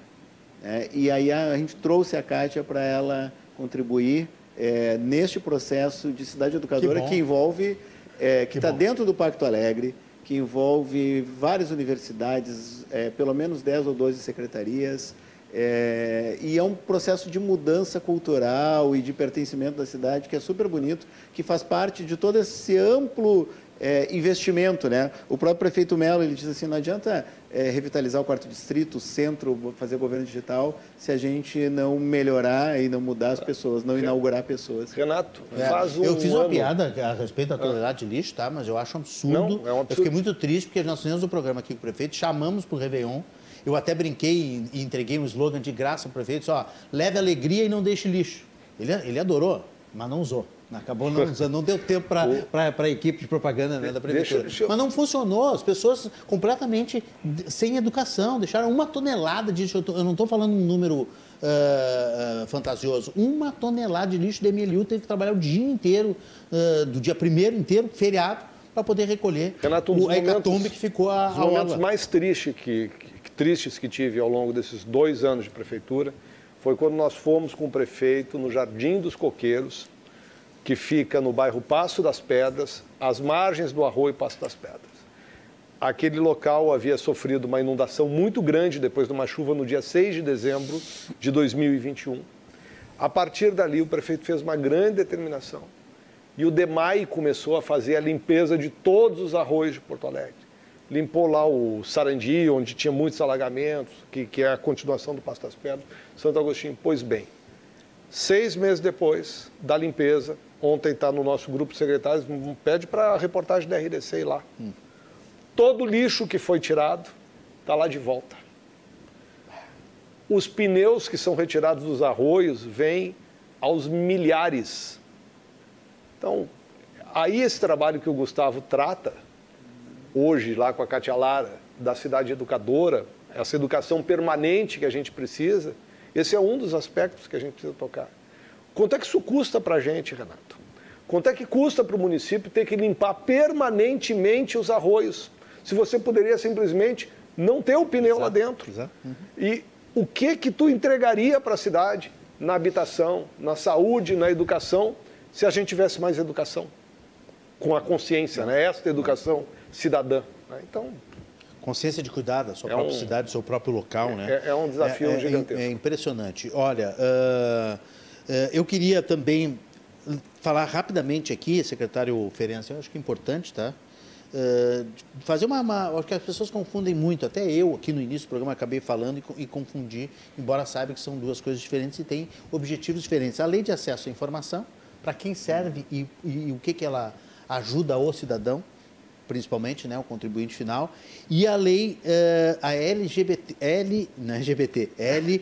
É, e aí a, a, gente trouxe a Kátia para ela contribuir é, neste processo de cidade educadora que, que envolve, é, que está dentro do Pacto Alegre, que envolve várias universidades, é, pelo menos 10 ou 12 secretarias, é, e é um processo de mudança cultural e de pertencimento da cidade que é super bonito, que faz parte de todo esse amplo é, investimento. Né? O próprio prefeito Melo ele diz assim, não adianta é, revitalizar o quarto distrito, o centro, fazer governo digital, se a gente não melhorar e não mudar as pessoas, não inaugurar pessoas. Renato, é, faz um Eu fiz ano... uma piada a respeito da tonelada de lixo, tá? mas eu acho um absurdo. Não, é um absurdo. Eu fiquei muito triste porque nós fizemos um programa aqui com o prefeito, chamamos para o Réveillon, eu até brinquei e entreguei um slogan de graça para o prefeito, ó, leve alegria e não deixe lixo. Ele, ele adorou, mas não usou. Acabou não usando, não deu tempo para a equipe de propaganda né, da prefeitura. Deixa, deixa eu... Mas não funcionou, as pessoas completamente sem educação, deixaram uma tonelada de lixo. Eu não estou falando um número uh, fantasioso, uma tonelada de lixo de MLU teve que trabalhar o dia inteiro, uh, do dia primeiro inteiro, feriado, para poder recolher Renato, um o hecatombe que ficou a, Os momentos mais tristes que, tristes que tive ao longo desses dois anos de prefeitura foi quando nós fomos com o prefeito no Jardim dos Coqueiros, que fica no bairro Passo das Pedras, às margens do Arroio Passo das Pedras. Aquele local havia sofrido uma inundação muito grande depois de uma chuva no dia 6 de dezembro de 2021. A partir dali, o prefeito fez uma grande determinação e o DEMAI começou a fazer a limpeza de todos os arroios de Porto Alegre limpou lá o Sarandi, onde tinha muitos alagamentos, que, que é a continuação do Passo das Pedras, Santo Agostinho. Pois bem, seis meses depois da limpeza, ontem está no nosso grupo de secretários, pede para a reportagem da RDC ir lá. Hum. Todo o lixo que foi tirado está lá de volta. Os pneus que são retirados dos arroios vêm aos milhares. Então, aí esse trabalho que o Gustavo trata, hoje lá com a Katia Lara, da cidade educadora, essa educação permanente que a gente precisa, esse é um dos aspectos que a gente precisa tocar. Quanto é que isso custa para a gente, Renato? Quanto é que custa para o município ter que limpar permanentemente os arroios? Se você poderia simplesmente não ter o pneu Exato. lá dentro. Uhum. E o que que tu entregaria para a cidade na habitação, na saúde, na educação, se a gente tivesse mais educação? Com a consciência, né? Esta educação cidadã. Né? Então, consciência de cuidar da sua é própria um, cidade, do seu próprio local, é, né? É, é um desafio é, é gigantesco. É, impressionante. Olha, uh, uh, eu queria também falar rapidamente aqui, secretário Ferença, eu acho que é importante, tá? Uh, fazer uma, uma, Acho que as pessoas confundem muito, até eu aqui no início do programa acabei falando e, e confundi, embora saiba que são duas coisas diferentes e têm objetivos diferentes. A lei de acesso à informação, para quem serve e, e, e o que, que ela ajuda o cidadão, principalmente, né, o contribuinte final, e a lei, uh, a LGBT, L, não é LGBT, L,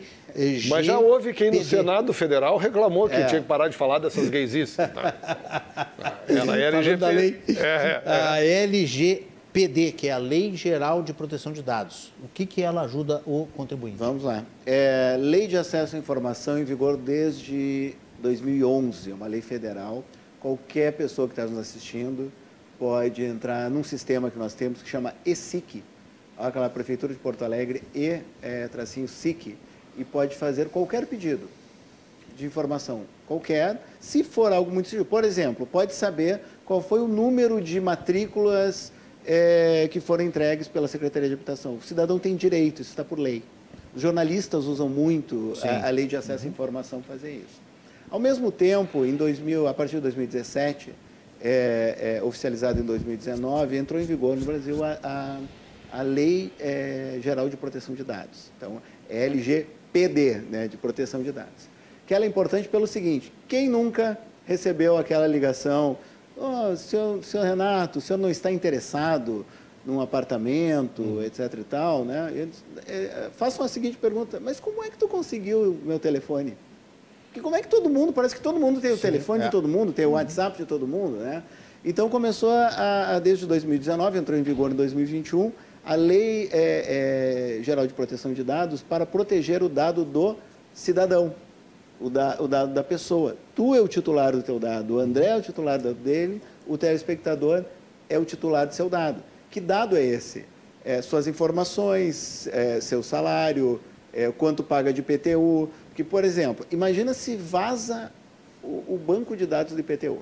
Mas já houve quem no Senado Federal reclamou que é. tinha que parar de falar dessas gaysices. Ela é LGBT. É, é, é. A LGPD, que é a Lei Geral de Proteção de Dados. O que, que ela ajuda o contribuinte? Vamos lá. É, lei de Acesso à Informação em vigor desde 2011, é uma lei federal. Qualquer pessoa que está nos assistindo pode entrar num sistema que nós temos que chama ESIC, aquela Prefeitura de Porto Alegre, e é, tracinho SIC, e pode fazer qualquer pedido de informação, qualquer, se for algo muito simples. Por exemplo, pode saber qual foi o número de matrículas é, que foram entregues pela Secretaria de Habitação. O cidadão tem direito, isso está por lei. Os jornalistas usam muito a, a, lei de acesso à informação para fazer isso. Ao mesmo tempo, em 2000, a partir de 2017, é, é, oficializada em 2019, entrou em vigor no Brasil a, a, a Lei é, Geral de Proteção de Dados. Então, é LGPD, né, de proteção de dados. Que ela é importante pelo seguinte, quem nunca recebeu aquela ligação, oh, senhor, senhor Renato, o senhor não está interessado num apartamento, hum. etc e tal, né? Eles, é, façam a seguinte pergunta, mas como é que tu conseguiu o meu telefone? Porque como é que todo mundo, parece que todo mundo tem o Sim, telefone é. de todo mundo, tem o. WhatsApp de todo mundo, né? Então começou a, a, desde 2019, entrou em vigor em 2021, a Lei é, é, Geral de Proteção de Dados para proteger o dado do cidadão. o, da, o dado da pessoa. Tu é o titular do teu dado, o André é o titular dele, o telespectador é o titular do seu dado. Que dado é esse? É, suas informações, é, seu salário, é, quanto paga de IPTU. Porque, por exemplo, imagina se vaza o, o, banco de dados do IPTU.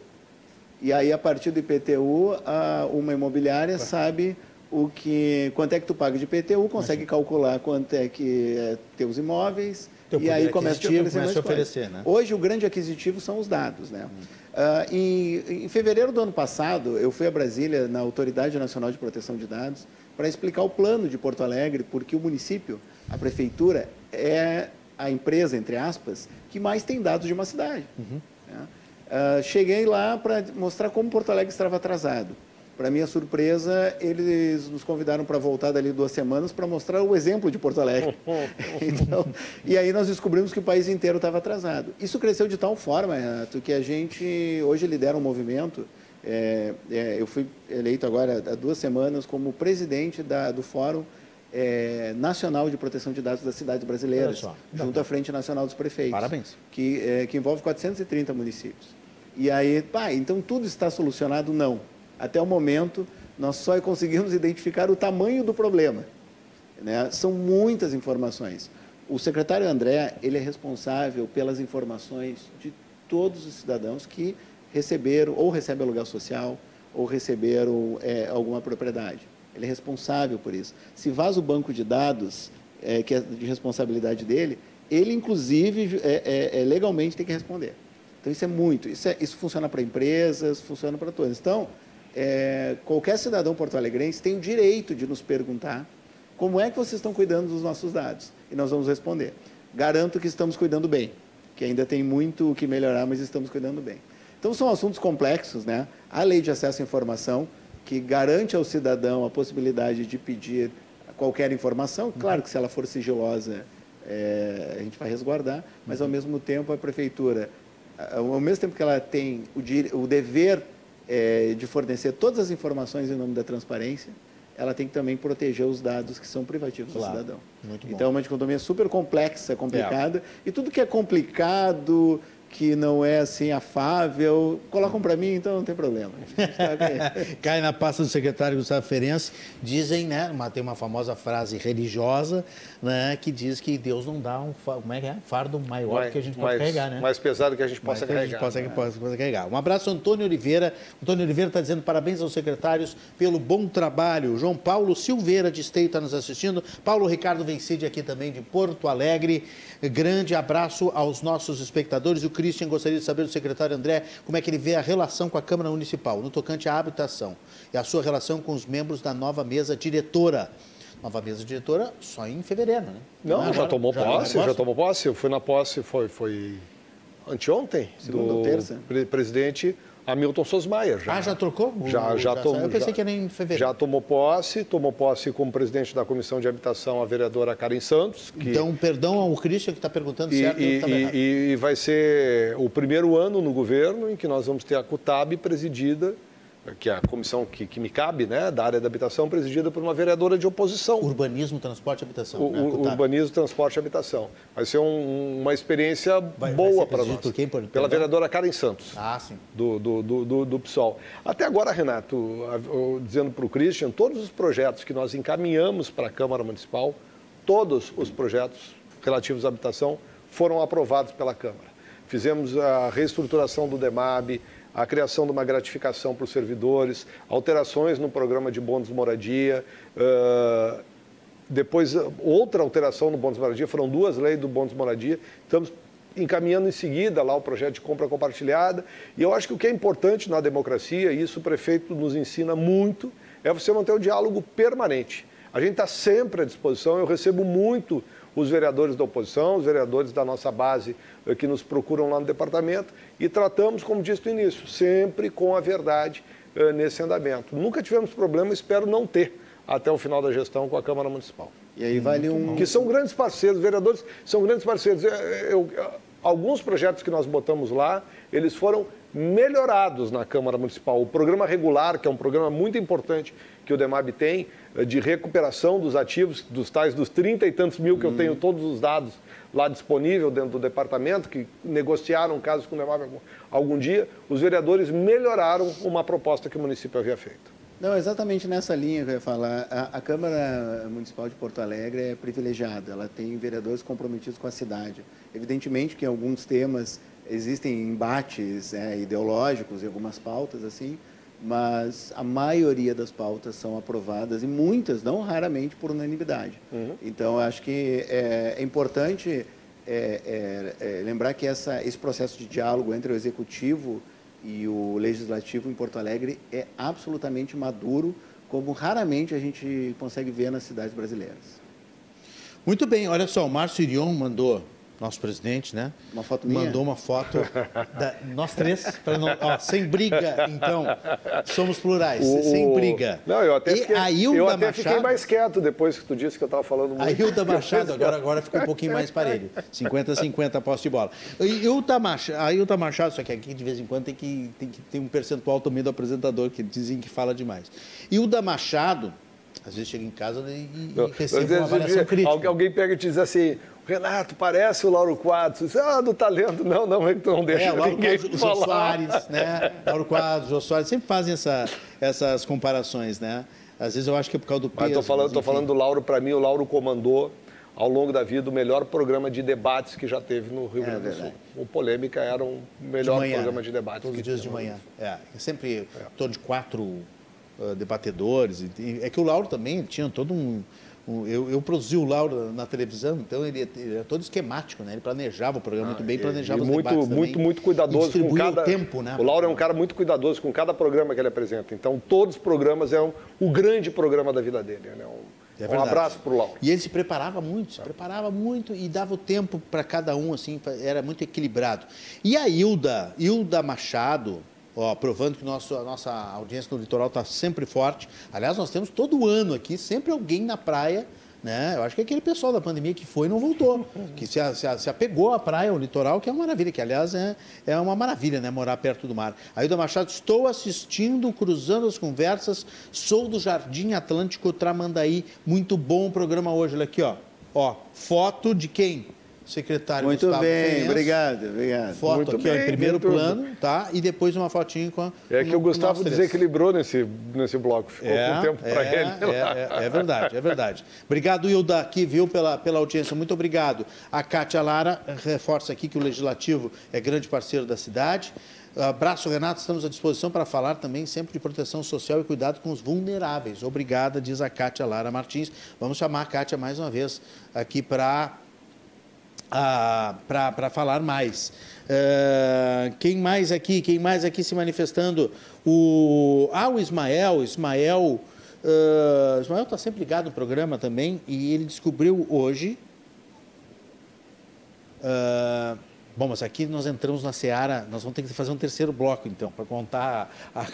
E aí, a partir do IPTU, a, uma imobiliária sabe o que, quanto é que tu paga de IPTU, consegue calcular quanto é que é teus imóveis, e aí começa começa a oferecer né? Hoje, o grande aquisitivo são os dados. Né? Hum. Uh, em, em, fevereiro do ano passado, eu fui a Brasília, na Autoridade Nacional de Proteção de Dados, para explicar o plano de Porto Alegre, porque o município, a prefeitura, é a empresa, entre aspas, que mais tem dados de uma cidade. Uhum. Né? Uh, cheguei lá para mostrar como Porto Alegre estava atrasado. Para minha surpresa, eles nos convidaram para voltar dali duas semanas para mostrar o exemplo de Porto Alegre. então, e aí nós descobrimos que o país inteiro estava atrasado. Isso cresceu de tal forma, Renato, que a gente hoje lidera um movimento. É, é, eu fui eleito agora há duas semanas como presidente da, do Fórum é, Nacional de Proteção de Dados das Cidades Brasileiras, junto à Frente Nacional dos Prefeitos. Parabéns. Que, é, que envolve 430 municípios. E aí, pá, então tudo está solucionado? Não até o momento, nós só conseguimos identificar o tamanho do problema. Né? São muitas informações. O secretário André, ele é responsável pelas informações de todos os cidadãos que receberam, ou recebem aluguel social, ou receberam é, alguma propriedade. Ele é responsável por isso. Se vaza o banco de dados, é, que é de responsabilidade dele, ele, inclusive, é, é, é legalmente tem que responder. Então, isso é muito. Isso, é, isso funciona para empresas, funciona para todos. Então, qualquer cidadão porto-alegrense tem o direito de nos perguntar como é que vocês estão cuidando dos nossos dados. E nós vamos responder. Garanto que estamos cuidando bem, que ainda tem muito o que melhorar, mas estamos cuidando bem. Então, são assuntos complexos, né? A lei de acesso à informação, que garante ao cidadão a possibilidade de pedir qualquer informação, claro que se ela for sigilosa, é, a gente vai resguardar, mas ao mesmo tempo a prefeitura, ao mesmo tempo que ela tem o, o dever é, de fornecer todas as informações em nome da transparência, ela tem que também proteger os dados que são privativos claro. do cidadão. Muito então, é uma dicotomia super complexa, complicada, é. e tudo que é complicado, que não é assim afável, colocam para mim, então não tem problema. Cai na pasta do secretário Gustavo Ferenc, dizem, né, uma, tem uma famosa frase religiosa, né, que diz que Deus não dá um, como é que é? fardo maior mais, que a gente pode carregar, né? Mais pesado que a gente possa carregar. Que a gente possa, né? possa, possa carregar. Um abraço, Antônio Oliveira. Antônio Oliveira está dizendo parabéns aos secretários pelo bom trabalho. João Paulo Silveira de Esteio está nos assistindo. Paulo Ricardo Vencide aqui também de Porto Alegre. Grande abraço aos nossos espectadores. O Christian gostaria de saber do secretário André como é que ele vê a relação com a Câmara Municipal no tocante à habitação e a sua relação com os membros da nova mesa diretora. Nova mesa diretora só em fevereiro, né? Não, Agora, já tomou já posse, já tomou posse. Eu fui na posse, foi, foi anteontem, Segunda do terça. presidente Hamilton Sosmaier. Já, ah, já trocou? Já, já tomou. Eu pensei já, que era em fevereiro. Já tomou posse, tomou posse como presidente da Comissão de Habitação a vereadora Karen Santos. Que... Então, perdão ao Christian que está perguntando e, certo. E, e, e, vai ser o primeiro ano no governo em que nós vamos ter a CUTAB presidida que é a comissão que, que, me cabe, né, da área da habitação, presidida por uma vereadora de oposição. Urbanismo, transporte e habitação. O, né? Urbanismo, transporte e habitação. Vai ser um, uma experiência vai, boa para nós. Por quem, por, pela vereadora Karen Santos. Ah, sim. Do, do, do, do, do PSOL. Até agora, Renato, dizendo para o Christian, todos os projetos que nós encaminhamos para a Câmara Municipal, todos os projetos relativos à habitação foram aprovados pela Câmara. Fizemos a reestruturação do DEMAB, a criação de uma gratificação para os servidores, alterações no programa de bônus moradia. Uh, depois, outra alteração no bônus moradia, foram duas leis do bônus moradia. Estamos encaminhando em seguida lá o projeto de compra compartilhada. E eu acho que o que é importante na democracia, e isso o prefeito nos ensina muito, é você manter o diálogo permanente. A gente está sempre à disposição, eu recebo muito os vereadores da oposição, os vereadores da nossa base eh, que nos procuram lá no departamento e tratamos, como disse no início, sempre com a verdade eh, nesse andamento. Nunca tivemos problema, espero não ter até o final da gestão com a Câmara Municipal. E aí vale um. Que são grandes parceiros, os vereadores são grandes parceiros. Eu, eu, Alguns projetos que nós botamos lá, eles foram melhorados na Câmara Municipal. O programa regular, que é um programa muito importante que o DEMAB tem, eh, de recuperação dos ativos, dos tais dos 30 e tantos mil que eu tenho todos os dados lá disponível dentro do departamento, que negociaram casos com o DEMAB algum, algum dia, os vereadores melhoraram uma proposta que o município havia feito. Não, exatamente nessa linha que eu ia falar. A, a, Câmara Municipal de Porto Alegre é privilegiada, ela tem vereadores comprometidos com a cidade. Evidentemente que em alguns temas existem embates é, ideológicos em algumas pautas, assim, mas a maioria das pautas são aprovadas e muitas, não raramente, por unanimidade. Uhum. Então, acho que é, é importante é, é, é, lembrar que essa, esse processo de diálogo entre o executivo e o legislativo em Porto Alegre é absolutamente maduro, como raramente a gente consegue ver nas cidades brasileiras. Muito bem, olha só, o Márcio Irion mandou nosso presidente, né? Uma foto minha? Mandou uma foto, da, nós três, não, ó, sem briga, então, somos plurais, o, sem briga. Não, eu até, fiquei, eu até Machado, fiquei mais quieto depois que tu disse que eu estava falando muito. A Hilda Machado, agora, agora ficou um pouquinho mais parelho, 50-50 posse de bola. E Hilda Machado, a Hilda Machado, só que aqui de vez em quando tem que, tem que ter um percentual também do apresentador, que dizem que fala demais. Hilda Machado, às vezes chega em casa e, e recebe uma avaliação crítica. Alguém pega e te diz assim, Renato, parece o Lauro Quadros. Ah, do talento. Não, não, não deixa é, Lauro ninguém Quadros, falar. O Jô Soares, né? Lauro Quadros, Jô Soares, sempre fazem essa, essas comparações, né? Às vezes eu acho que é por causa do peso. Estou falando, tô falando do Lauro, para mim, o Lauro comandou ao longo da vida o melhor programa de debates que já teve no Rio é, Grande do Sul. O Polêmica era o melhor de manhã, programa de debates. Todos os dias de manhã. É, é sempre é. em torno de quatro uh, debatedores. É que o Lauro também tinha todo um eu, eu produzi o Lauro na televisão, então ele, ele é todo esquemático, né? Ele planejava o programa muito bem, ah, planejava e os muito, debates muito, também, muito cuidadoso com cada o tempo, né? O Lauro é um cara muito cuidadoso com cada programa que ele apresenta. Então todos os programas é um, o grande programa da vida dele, né? Um, é um abraço para o Lauro. E ele se preparava muito, se preparava muito e dava o tempo para cada um, assim, era muito equilibrado. E a Hilda, Hilda Machado, Ó, provando que nosso, a nossa audiência no litoral está sempre forte. Aliás, nós temos todo ano aqui sempre alguém na praia. Né? Eu acho que é aquele pessoal da pandemia que foi e não voltou, que se, se, se apegou à praia, ao litoral, que é uma maravilha, que aliás é, é uma maravilha, né? Morar perto do mar. Ailda Machado, estou assistindo, cruzando as conversas, sou do Jardim Atlântico Tramandaí. Muito bom o programa hoje. Olha aqui, ó. Ó, foto de quem? Secretário Muito Gustavo bem, obrigado, obrigado. Foto Muito aqui, bem, ó, em primeiro plano, tá? E depois uma fotinho com a, É que o Gustavo desequilibrou nesse, nesse bloco, ficou é, com tempo para é, ele. É, é, é, verdade, é verdade. Obrigado, Hilda, aqui, viu, pela, pela audiência. Muito obrigado. A Cátia Lara reforça aqui que o Legislativo é grande parceiro da cidade. Abraço, Renato. Estamos à disposição para falar também sempre de proteção social e cuidado com os vulneráveis. Obrigada, diz a Cátia Lara Martins. Vamos chamar a Cátia mais uma vez aqui para para falar mais. Uh, quem mais aqui? Quem mais aqui se manifestando? O, ah, o Ismael. Ismael uh, Ismael está sempre ligado no programa também e ele descobriu hoje. Uh, bom, mas aqui nós entramos na seara, nós vamos ter que fazer um terceiro bloco, então, para contar a,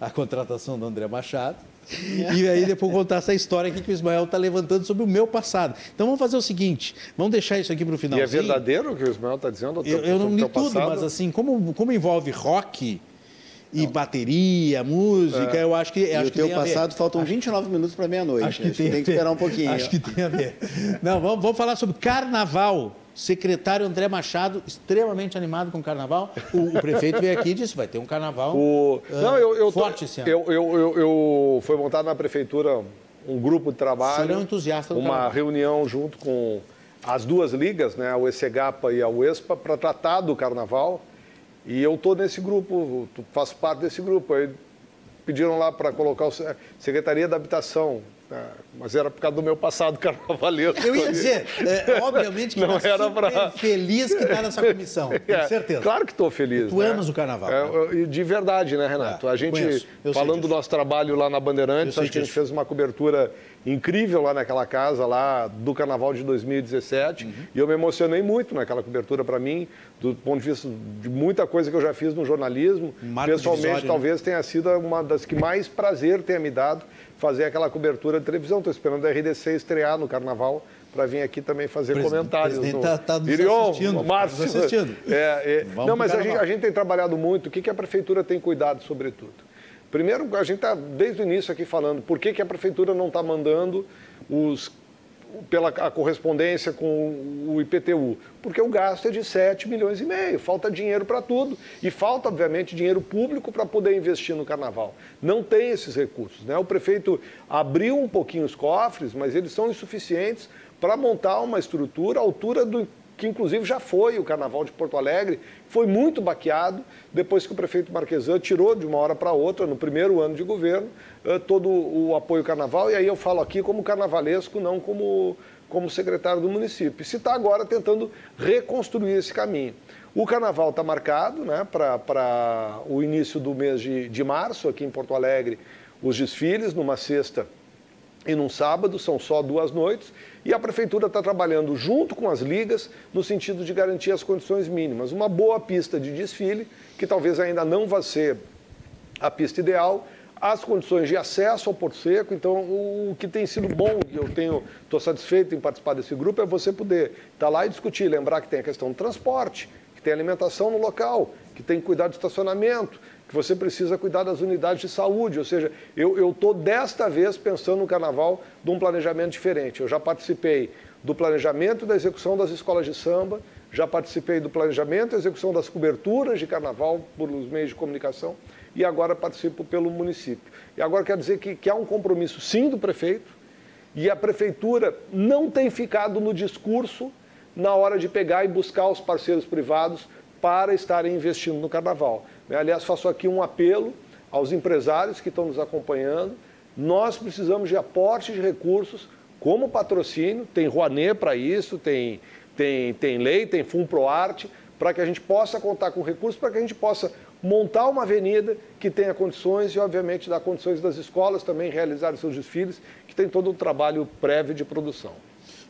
a contratação do André Machado e aí depois contar essa história aqui que o Ismael está levantando sobre o meu passado. Então vamos fazer o seguinte, vamos deixar isso aqui para o final. E é verdadeiro o que o Ismael está dizendo? Eu, eu não li tudo, mas assim, como, como envolve rock e bateria, música, é. eu acho que. E acho o teu passado faltam acho, 29 minutos para meia-noite. Acho que tem, tem que esperar um pouquinho. Acho que tem a ver. Não, vamos, vamos falar sobre carnaval secretário André Machado, extremamente animado com o carnaval. O, o prefeito veio aqui e disse: vai ter um carnaval o... uh, Não, eu, eu forte tô... esse ano. Eu, eu, eu, eu, Foi montado na prefeitura um grupo de trabalho. Serão entusiastas do Uma carnaval. reunião junto com as duas ligas, né, a UECGAPA e a UESPA, para tratar do carnaval. E eu estou nesse grupo, faço parte desse grupo. Aí pediram lá para colocar a Secretaria da Habitação, mas era por causa do meu passado carnavalesco. Eu ia dizer, é, obviamente que não tá era pra... feliz que está nessa comissão, é, com certeza. Claro que estou feliz. Tu né? amas o carnaval. É, né? De verdade, né, Renato? É, a gente, falando do nosso trabalho lá na Bandeirantes, acho que a gente fez uma cobertura incrível lá naquela casa, lá do Carnaval de 2017. Uhum. E eu me emocionei muito naquela cobertura para mim, do ponto de vista de muita coisa que eu já fiz no jornalismo. Pessoalmente, né? talvez né? tenha sido uma das que mais prazer tenha me dado fazer aquela cobertura de televisão. Estou esperando a RDC estrear no Carnaval para vir aqui também fazer comentários. Presidente está tá nos Irion, assistindo. Tá Márcio. nos assistindo. É, é, não, mas a gente, a gente, tem trabalhado muito. O que, que a prefeitura tem cuidado, sobretudo? Primeiro, a gente está desde o início aqui falando por que, que a prefeitura não está mandando os pela a correspondência com o IPTU? Porque o gasto é de 7 milhões e meio, falta dinheiro para tudo. E falta, obviamente, dinheiro público para poder investir no carnaval. Não tem esses recursos. Né? O prefeito abriu um pouquinho os cofres, mas eles são insuficientes para montar uma estrutura à altura do que inclusive já foi o Carnaval de Porto Alegre, foi muito baqueado depois que o prefeito Marquesan tirou de uma hora para outra, no primeiro ano de governo, eh, todo o apoio Carnaval, e aí eu falo aqui como carnavalesco, não como, como secretário do município. se está agora tentando reconstruir esse caminho. O Carnaval está marcado né, para o início do mês de, de março, aqui em Porto Alegre, os desfiles, numa sexta e num sábado, são só duas noites, e a prefeitura está trabalhando junto com as ligas no sentido de garantir as condições mínimas. Uma boa pista de desfile, que talvez ainda não vá ser a pista ideal, as condições de acesso ao Porto Seco. Então, o que tem sido bom, e eu tenho estou satisfeito em participar desse grupo, é você poder estar tá lá e discutir, lembrar que tem a questão do transporte, que tem alimentação no local, que tem que cuidar do estacionamento, que você precisa cuidar das unidades de saúde. Ou seja, eu estou desta vez pensando no carnaval de um planejamento diferente. Eu já participei do planejamento da execução das escolas de samba, já participei do planejamento e execução das coberturas de carnaval por os meios de comunicação e agora participo pelo município. E agora quero dizer que, que há um compromisso, sim, do prefeito, e a prefeitura não tem ficado no discurso na hora de pegar e buscar os parceiros privados para estarem investindo no carnaval. Né? Aliás, faço aqui um apelo aos empresários que estão nos acompanhando. Nós precisamos de aporte de recursos como patrocínio, tem Rouanet para isso, tem, tem, tem lei, tem Arte, para que a gente possa contar com recursos, para que a gente possa montar uma avenida que tenha condições e, obviamente, dar condições das escolas também realizarem seus desfiles, que tem todo o trabalho prévio de produção.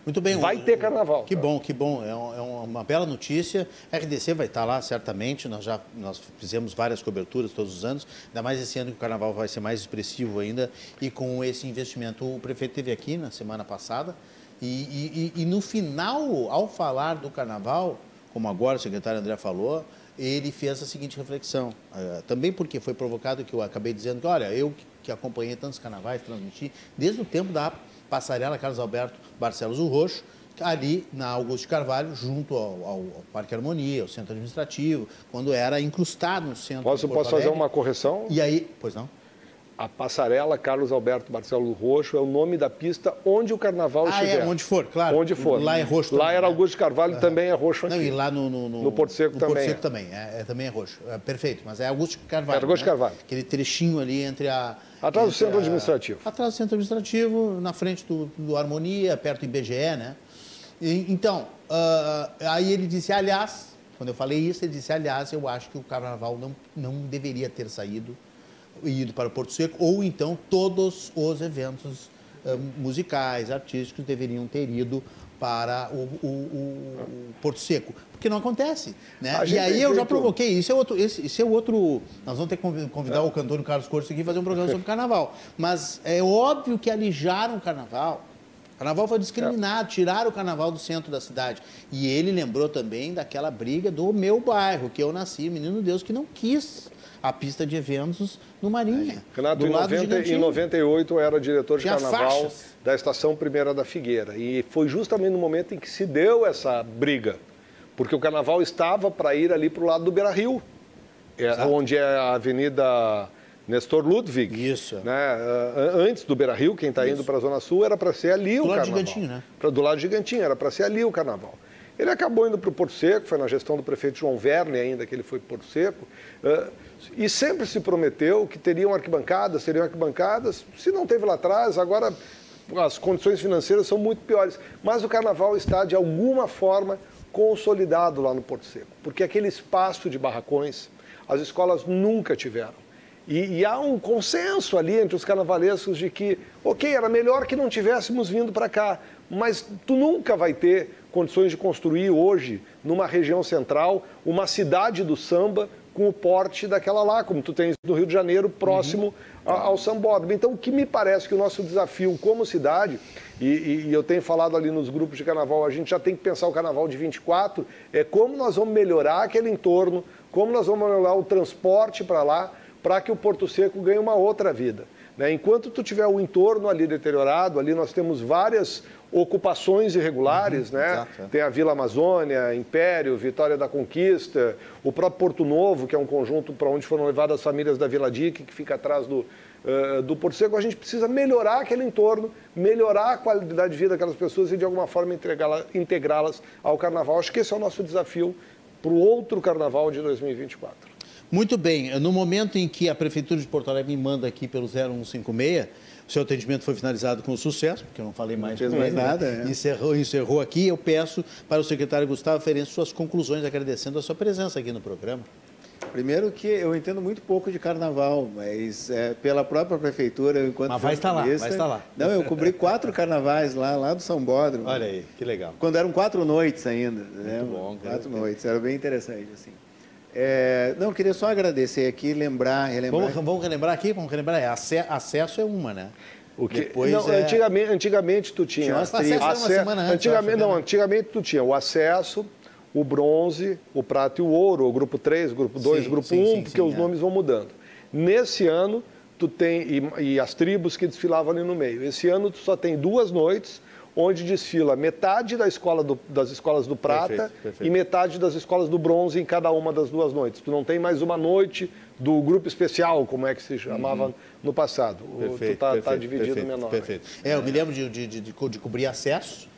Muito bem. Vai ter carnaval. Que bom, que bom. É, é uma bela notícia. A RDC vai estar lá, certamente. Nós já nós fizemos várias coberturas todos os anos. Ainda mais esse ano que o carnaval vai ser mais expressivo ainda. E com esse investimento, o prefeito esteve aqui na semana passada. E, e, e no final, ao falar do carnaval, como agora o secretário André falou, ele fez a seguinte reflexão. Uh, também porque foi provocado que eu acabei dizendo que, olha, eu que acompanhei tantos carnavais, transmiti, desde o tempo da passarela Carlos Alberto Barcelos o Roxo, ali na Augusto Carvalho, junto ao, ao, ao, Parque Harmonia, ao centro administrativo, quando era incrustado no centro. Posso, posso fazer uma correção? E aí, pois não? A passarela Carlos Alberto Barcelo Roxo é o nome da pista onde o carnaval ah, estiver. É, onde for, claro. Onde for. Lá é roxo. Lá também, era né? Augusto Carvalho, também é roxo aqui. Não, e lá no, no, no, no Porto Seco no também. Porto Seco é. também, é, é, também é roxo. É, perfeito, mas é Augusto Carvalho. É Augusto né? Carvalho. Aquele trechinho ali entre a. Atrás do centro a, administrativo. Atrás do centro administrativo, na frente do, do Harmonia, perto do IBGE, né? E, então, uh, aí ele disse, aliás, quando eu falei isso, ele disse, aliás, eu acho que o carnaval não, não deveria ter saído ido para o Porto Seco, ou então todos os eventos uh, musicais, artísticos deveriam ter ido para o, o, o, Porto Seco, porque não acontece. Né? E aí eu já provoquei, isso é outro, esse, esse é outro. Nós vamos ter que convidar é. o cantor Carlos Corso aqui fazer um programa sobre carnaval. Mas é óbvio que alijaram o carnaval. O carnaval foi discriminado, é. tiraram o carnaval do centro da cidade. E ele lembrou também daquela briga do meu bairro, que eu nasci, menino Deus, que não quis a pista de eventos no Marinha. Renato, em, 90, em 98 eu era diretor de Tinha carnaval faixas. da Estação Primeira da Figueira. E foi justamente no momento em que se deu essa briga. Porque o carnaval estava para ir ali para o lado do Beira Rio, é, onde é a Avenida Nestor Ludwig. Isso. Né? Antes do Beira Rio, quem está indo para a Zona Sul, era para ser ali do o carnaval. Do lado Gigantinho, né? Pra, do lado Gigantinho, era para ser ali o carnaval. Ele acabou indo para o Porto Seco, foi na gestão do prefeito João Verne ainda que ele foi para Porto Seco. E sempre se prometeu que teriam arquibancadas, teriam arquibancadas. Se não teve lá atrás, agora as condições financeiras são muito piores. Mas o carnaval está, de alguma forma, consolidado lá no Porto Seco. Porque aquele espaço de barracões, as escolas nunca tiveram. E, e, há um consenso ali entre os carnavalescos de que, ok, era melhor que não tivéssemos vindo para cá, mas tu nunca vai ter condições de construir hoje, numa região central, uma cidade do samba com o porte daquela lá, como tu tens no Rio de Janeiro, próximo uhum. ao Sambódromo. Então, o que me parece que o nosso desafio como cidade, e, e, eu tenho falado ali nos grupos de carnaval, a gente já tem que pensar o carnaval de 24, é como nós vamos melhorar aquele entorno, como nós vamos melhorar o transporte para lá, para que o Porto Seco ganhe uma outra vida. Né? Enquanto tu tiver o entorno ali deteriorado, ali nós temos várias ocupações irregulares, uhum, né? Exato, é. Tem a Vila Amazônia, Império, Vitória da Conquista, o próprio Porto Novo, que é um conjunto para onde foram levadas as famílias da Vila Dique, que fica atrás do, uh, do Porto Seco. A gente precisa melhorar aquele entorno, melhorar a qualidade de vida daquelas pessoas e, de alguma forma, integrá-las ao Carnaval. Acho que esse é o nosso desafio para o outro Carnaval de 2024. Muito bem. No momento em que a Prefeitura de Porto Alegre me manda aqui pelo 0156, o seu atendimento foi finalizado com sucesso, porque eu não falei mais, não mais nada. Né? É. Encerrou, encerrou aqui. Eu peço para o secretário Gustavo Ferenc suas conclusões, agradecendo a sua presença aqui no programa. Primeiro que eu entendo muito pouco de carnaval, mas é, pela própria prefeitura, enquanto Mas vai estar lá, vai estar lá. Não, eu cobri quatro carnavais lá, lá do São Bódromo. Olha aí, que legal. Quando eram quatro noites ainda. Muito né? bom. Quatro noites, era bem interessante, assim. É, não, queria só agradecer aqui, lembrar, relembrar. Vamos, vamos relembrar aqui, vamos relembrar. É, acesso é uma, né? O que, Depois não, é... antigamente, antigamente tu tinha. tinha acesso acesso, uma semana antes, antigamente, acho, não, né? antigamente tu tinha o acesso, o bronze, o prata e o ouro, o grupo 3, grupo 2, grupo sim, 1, sim, porque sim, os é. nomes vão mudando. Nesse ano, tu tem, e, e, as tribos que desfilavam ali no meio. Esse ano tu só tem duas noites, onde desfila metade da escola do, das escolas do prata perfeito, perfeito. e metade das escolas do bronze em cada uma das duas noites. Tu não tem mais uma noite do grupo especial, como é que se chamava uhum. no passado. Perfeito, tu está tá dividido perfeito, menor. Perfeito. É, eu me lembro de, de, de, de, cobrir acesso,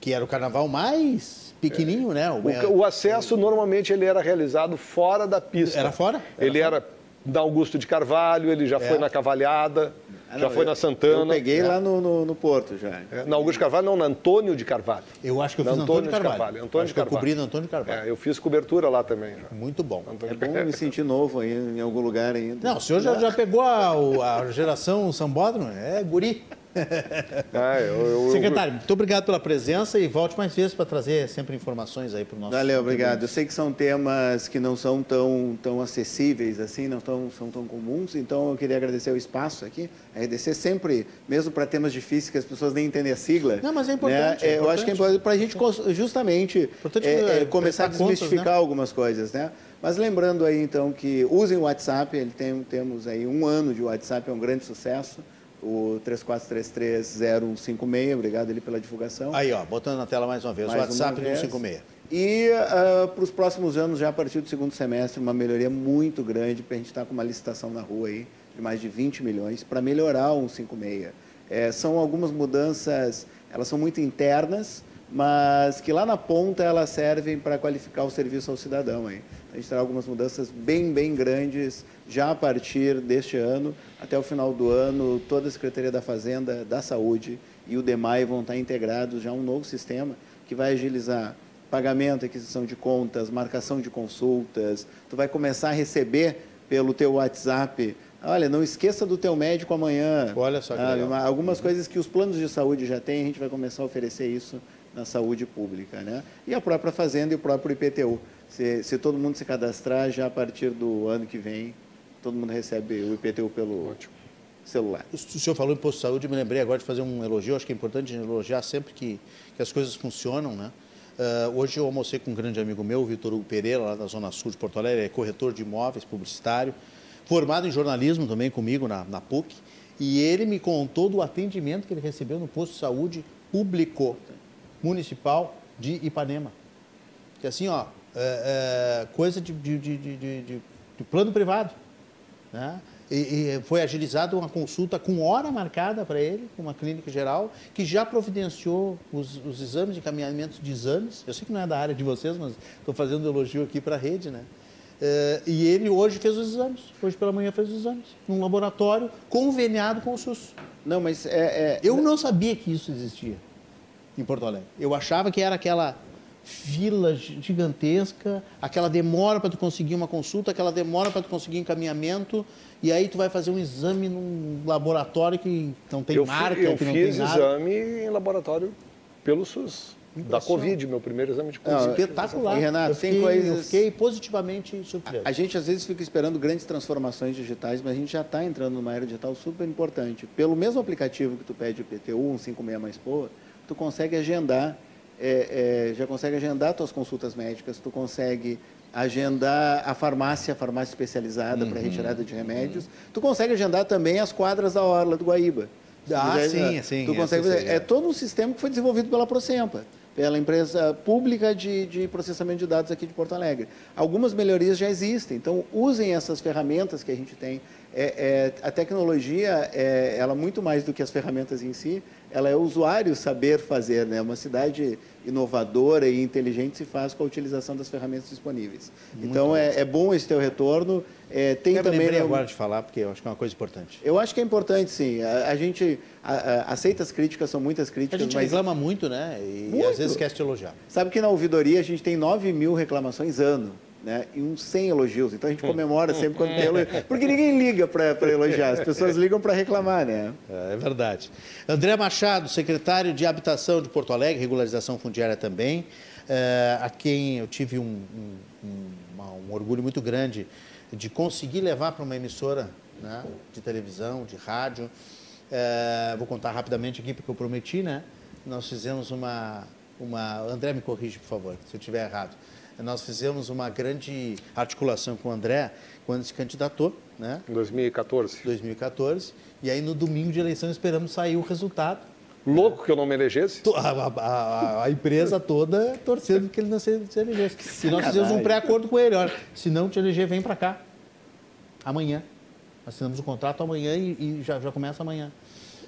que era o carnaval mais pequenininho, é. né? O, o, acesso normalmente ele era realizado fora da pista. Era fora? Era ele fora? era da Augusto de Carvalho, ele já é. foi na Cavalhada. Ah, já foi eu, na Santana. Eu peguei é. lá no, no, no, Porto já. É, na Augusto Carvalho, não, na Antônio de Carvalho. Eu acho que eu fiz na Antônio, Antônio de Carvalho. Carvalho. Antônio acho de Carvalho. eu cobri no Antônio de Carvalho. É, eu fiz cobertura lá também. Já. Muito bom. Antônio é bom me sentir novo aí em algum lugar ainda. Não, o senhor já, já pegou a, a geração Sambódromo? É guri. Ah, eu, eu, Secretário, muito obrigado pela presença e volte mais vezes para trazer sempre informações aí para o nosso. Valeu, obrigado. Eu sei que são temas que não são tão, tão acessíveis assim, não tão, são tão comuns, então eu queria agradecer o espaço aqui. A RDC sempre, mesmo para temas difíceis que as pessoas nem entendem a sigla. Não, mas é importante. Né? É, importante. Eu acho que é importante para a gente justamente é, é, começar a desmistificar contas, né? algumas coisas, né? Mas lembrando aí então que usem o WhatsApp, ele tem, temos aí um ano de WhatsApp, é um grande sucesso o 34330156, obrigado ele pela divulgação. Aí, ó, botando na tela mais uma vez, mais o WhatsApp do 156. E uh, para os próximos anos, já a partir do segundo semestre, uma melhoria muito grande, para a gente estar tá com uma licitação na rua aí, de mais de 20 milhões, para melhorar o 156. É, são algumas mudanças, elas são muito internas, mas que lá na ponta elas servem para qualificar o serviço ao cidadão. Aí. A gente terá algumas mudanças bem, bem grandes já a partir deste ano, até o final do ano, toda a Secretaria da Fazenda, da Saúde e o DEMAI vão estar integrados já a um novo sistema que vai agilizar pagamento, aquisição de contas, marcação de consultas. Tu vai começar a receber pelo teu WhatsApp Olha, não esqueça do teu médico amanhã. Olha só que ah, Algumas coisas que os planos de saúde já têm, a gente vai começar a oferecer isso na saúde pública. Né? E a própria Fazenda e o próprio IPTU. Se, se todo mundo se cadastrar, já a partir do ano que vem, todo mundo recebe o IPTU pelo Ótimo. celular. O senhor falou em posto de saúde, me lembrei agora de fazer um elogio. Acho que é importante elogiar sempre que, que as coisas funcionam, né? Uh, hoje eu almocei com um grande amigo meu, o Vitor Hugo Pereira, lá da Zona Sul de Porto Alegre, é corretor de imóveis, publicitário, formado em jornalismo também comigo na, na PUC, e ele me contou do atendimento que ele recebeu no posto de saúde público municipal de Ipanema. Que assim, ó, é, é, coisa de, de, de, de, de plano privado. Né? E, e, foi agilizada uma consulta com hora marcada para ele, com uma clínica geral, que já providenciou os, os exames, encaminhamentos de exames. Eu sei que não é da área de vocês, mas estou fazendo elogio aqui para a rede, né? É, e ele hoje fez os exames, hoje pela manhã fez os exames, num laboratório conveniado com o SUS. Não, mas é, é... Eu não sabia que isso existia em Porto Alegre. Eu achava que era aquela fila gigantesca, aquela demora para tu conseguir uma consulta, aquela demora para tu conseguir encaminhamento, e aí tu vai fazer um exame num laboratório que não tem eu marca, eu que não tem nada. Eu fiz exame em laboratório pelo SUS. da Covid, meu primeiro exame de Covid. Não, Espetacular. E, Renato, eu fiquei, coisas... eu fiquei positivamente surpreso. A, a gente às vezes fica esperando grandes transformações digitais, mas a gente já está entrando numa era digital super importante. Pelo mesmo aplicativo que tu pede o PTU, um 56 mais Poa, tu consegue agendar, é, é, já consegue agendar tuas consultas médicas, tu consegue agendar a farmácia, a farmácia especializada uhum, para retirada de remédios. Uhum. Tu consegue agendar também as quadras da Orla do Guaíba. Ah, sim, sim. Tu consegue fazer. É. é todo um sistema que foi desenvolvido pela Procempa pela empresa pública de, de, processamento de dados aqui de Porto Alegre. Algumas melhorias já existem, então usem essas ferramentas que a gente tem. É, é, a tecnologia, é, ela muito mais do que as ferramentas em si, ela é o usuário saber fazer, né? Uma cidade inovadora e inteligente se faz com a utilização das ferramentas disponíveis. Muito então. É, é, bom esse teu retorno. É, tem eu também. lembrei né, agora de falar porque eu acho que é uma coisa importante. Eu acho que é importante, sim. A, a gente a, a, aceita as críticas, são muitas críticas. A gente mas... reclama muito, né? E, muito. às vezes esquece de elogiar. Sabe que na ouvidoria a gente tem 9 mil reclamações ano né? e uns 100 elogios. Então a gente comemora sempre quando tem elogio. Porque ninguém liga para elogiar, as pessoas ligam para reclamar, né? É, é, verdade. André Machado, secretário de Habitação de Porto Alegre, regularização fundiária também, é, a quem eu tive um, um, um, um, orgulho muito grande de conseguir levar para uma emissora né, de televisão, de rádio. É, vou contar rapidamente aqui porque eu prometi, né? Nós fizemos uma, uma. André, me corrige, por favor, se eu estiver errado nós fizemos uma grande articulação com o André quando se candidatou, né? Em 2014. 2014. E aí no domingo de eleição esperamos sair o resultado. Louco que eu não me elegesse? A, a, a, a empresa toda torcendo que ele não se, se elegesse. E nós fizemos um pré-acordo com ele. Olha, se não te eleger, vem para cá. Amanhã. Assinamos o contrato amanhã e, e já, já começa amanhã.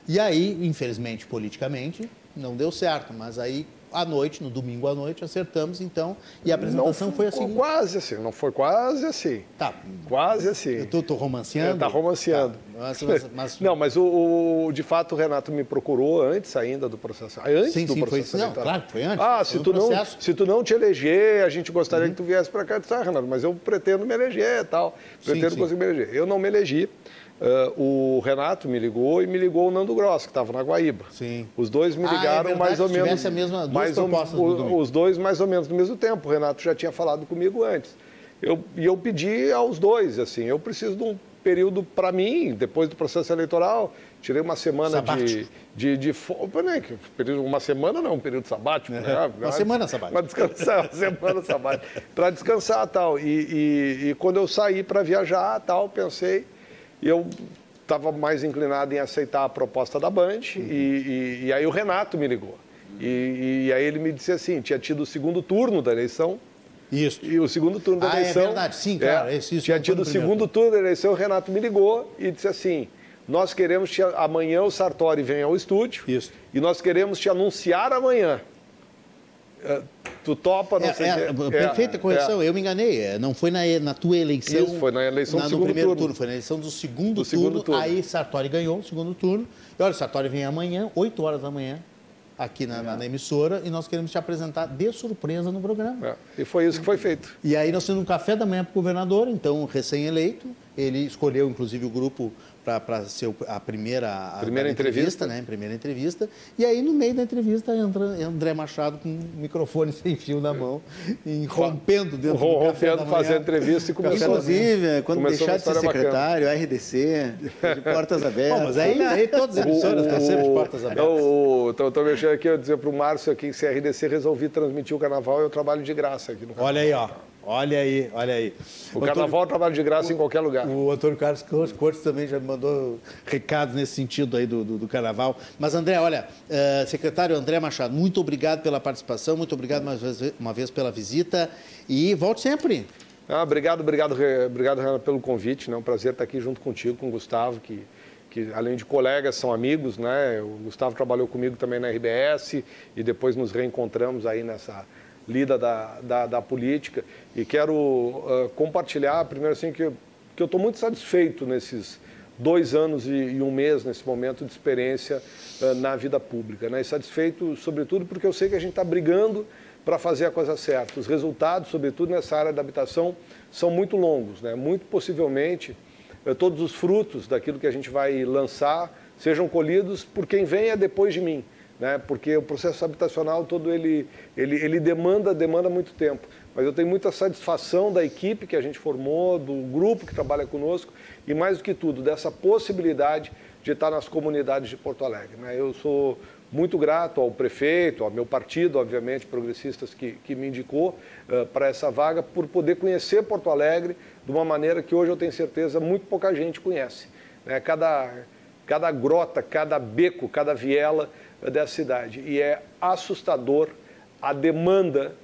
E aí, infelizmente, politicamente, não deu certo. Mas aí à noite, no domingo à noite, acertamos então, e a apresentação foi, foi assim. Quase assim, não foi quase assim. Tá. Quase assim. Eu tô, tô romanceando? Está romanceando. Tá. Mas, mas, mas... Não, mas o, o, de fato o Renato me procurou antes ainda do processo. Antes sim, do sim, processo. Foi, não, claro, foi antes. Ah, se tu, não, se tu não te eleger, a gente gostaria uhum. que tu viesse para cá. Eu disse, ah, Renato, mas eu pretendo me eleger e tal. Pretendo sim, conseguir me eleger. Eu não me elegi. Uh, o Renato me ligou e me ligou o Nando Gross, que estava na Guaíba. Sim. Os dois me ligaram ah, é mais ou menos. A mesma, duas mais propostas o, os dois mais ou menos no mesmo tempo. O Renato já tinha falado comigo antes. Eu, e eu pedi aos dois, assim, eu preciso de um período para mim, depois do processo eleitoral. Tirei uma semana de, de, de, de Uma semana não, um período sabático. É, né? Uma semana sabática. Para descansar, uma semana sabática. Para descansar tal. E, e, e quando eu saí para viajar, tal, pensei e eu estava mais inclinado em aceitar a proposta da Band, uhum. e, e, e, aí o Renato me ligou. E, e, aí ele me disse assim, tinha tido o segundo turno da eleição. Isso. E o segundo turno da ah, é eleição... é verdade, sim, claro. É, esse, tinha tido o segundo turno da eleição, o Renato me ligou e disse assim, nós queremos te... Amanhã o Sartori vem ao estúdio. Isso. E nós queremos te anunciar amanhã. É, tu topa, não é, sei é, é, Perfeita correção, eu me enganei. Não foi na, na tua eleição. Isso, foi na eleição na, do segundo primeiro turno. turno. Foi na eleição do segundo, do turno, segundo turno. Aí Sartori ganhou o segundo turno. E olha, Sartori vem amanhã, 8 horas da manhã, aqui na, na, emissora, e nós queremos te apresentar de surpresa no programa. É, e foi isso que foi feito. E aí nós temos um café da manhã para o governador, então recém-eleito. Ele escolheu, inclusive, o grupo para ser a primeira, a primeira entrevista, entrevista, né? Primeira entrevista. E aí, no meio da entrevista, entra André Machado com um microfone sem fio na mão, rompendo dentro do Rompendo, fazendo entrevista e começou Inclusive, quando começou deixar de ser secretário, bacana. RDC, de portas abertas. Bom, mas aí, aí todas as emissoras estão sempre de portas abertas. Estou mexendo aqui, eu dizer para o Márcio aqui que se RDC resolvi transmitir o carnaval, eu trabalho de graça aqui no carnaval. Olha aí, ó. Olha aí, olha aí. O, carnaval é trabalho de graça o, em qualquer lugar. O Antônio Carlos Cortes também já me mandou recados nesse sentido aí do, do, do carnaval. Mas, André, olha, uh, secretário André Machado, muito obrigado pela participação, muito obrigado mais uma vez pela visita e volte sempre. Ah, obrigado, obrigado, obrigado, Renan, pelo convite. É né? um prazer estar aqui junto contigo, com o Gustavo, que, que além de colegas, são amigos. Né? O Gustavo trabalhou comigo também na RBS e depois nos reencontramos aí nessa lida da, da, da política. E quero uh, compartilhar, primeiro assim, que, que eu estou muito satisfeito nesses dois anos e, e, um mês, nesse momento de experiência uh, na vida pública. Né? E satisfeito, sobretudo, porque eu sei que a gente está brigando para fazer a coisa certa. Os resultados, sobretudo nessa área da habitação, são muito longos. Né? Muito possivelmente, uh, todos os frutos daquilo que a gente vai lançar sejam colhidos por quem venha depois de mim né? porque o processo habitacional todo ele, ele, ele demanda, demanda muito tempo. Mas eu tenho muita satisfação da equipe que a gente formou, do grupo que trabalha conosco e, mais do que tudo, dessa possibilidade de estar nas comunidades de Porto Alegre. Né? Eu sou muito grato ao prefeito, ao meu partido, obviamente, progressistas, que, que me indicou uh, para essa vaga, por poder conhecer Porto Alegre de uma maneira que hoje eu tenho certeza muito pouca gente conhece. Né? Cada, cada grota, cada beco, cada viela dessa cidade. E é assustador a demanda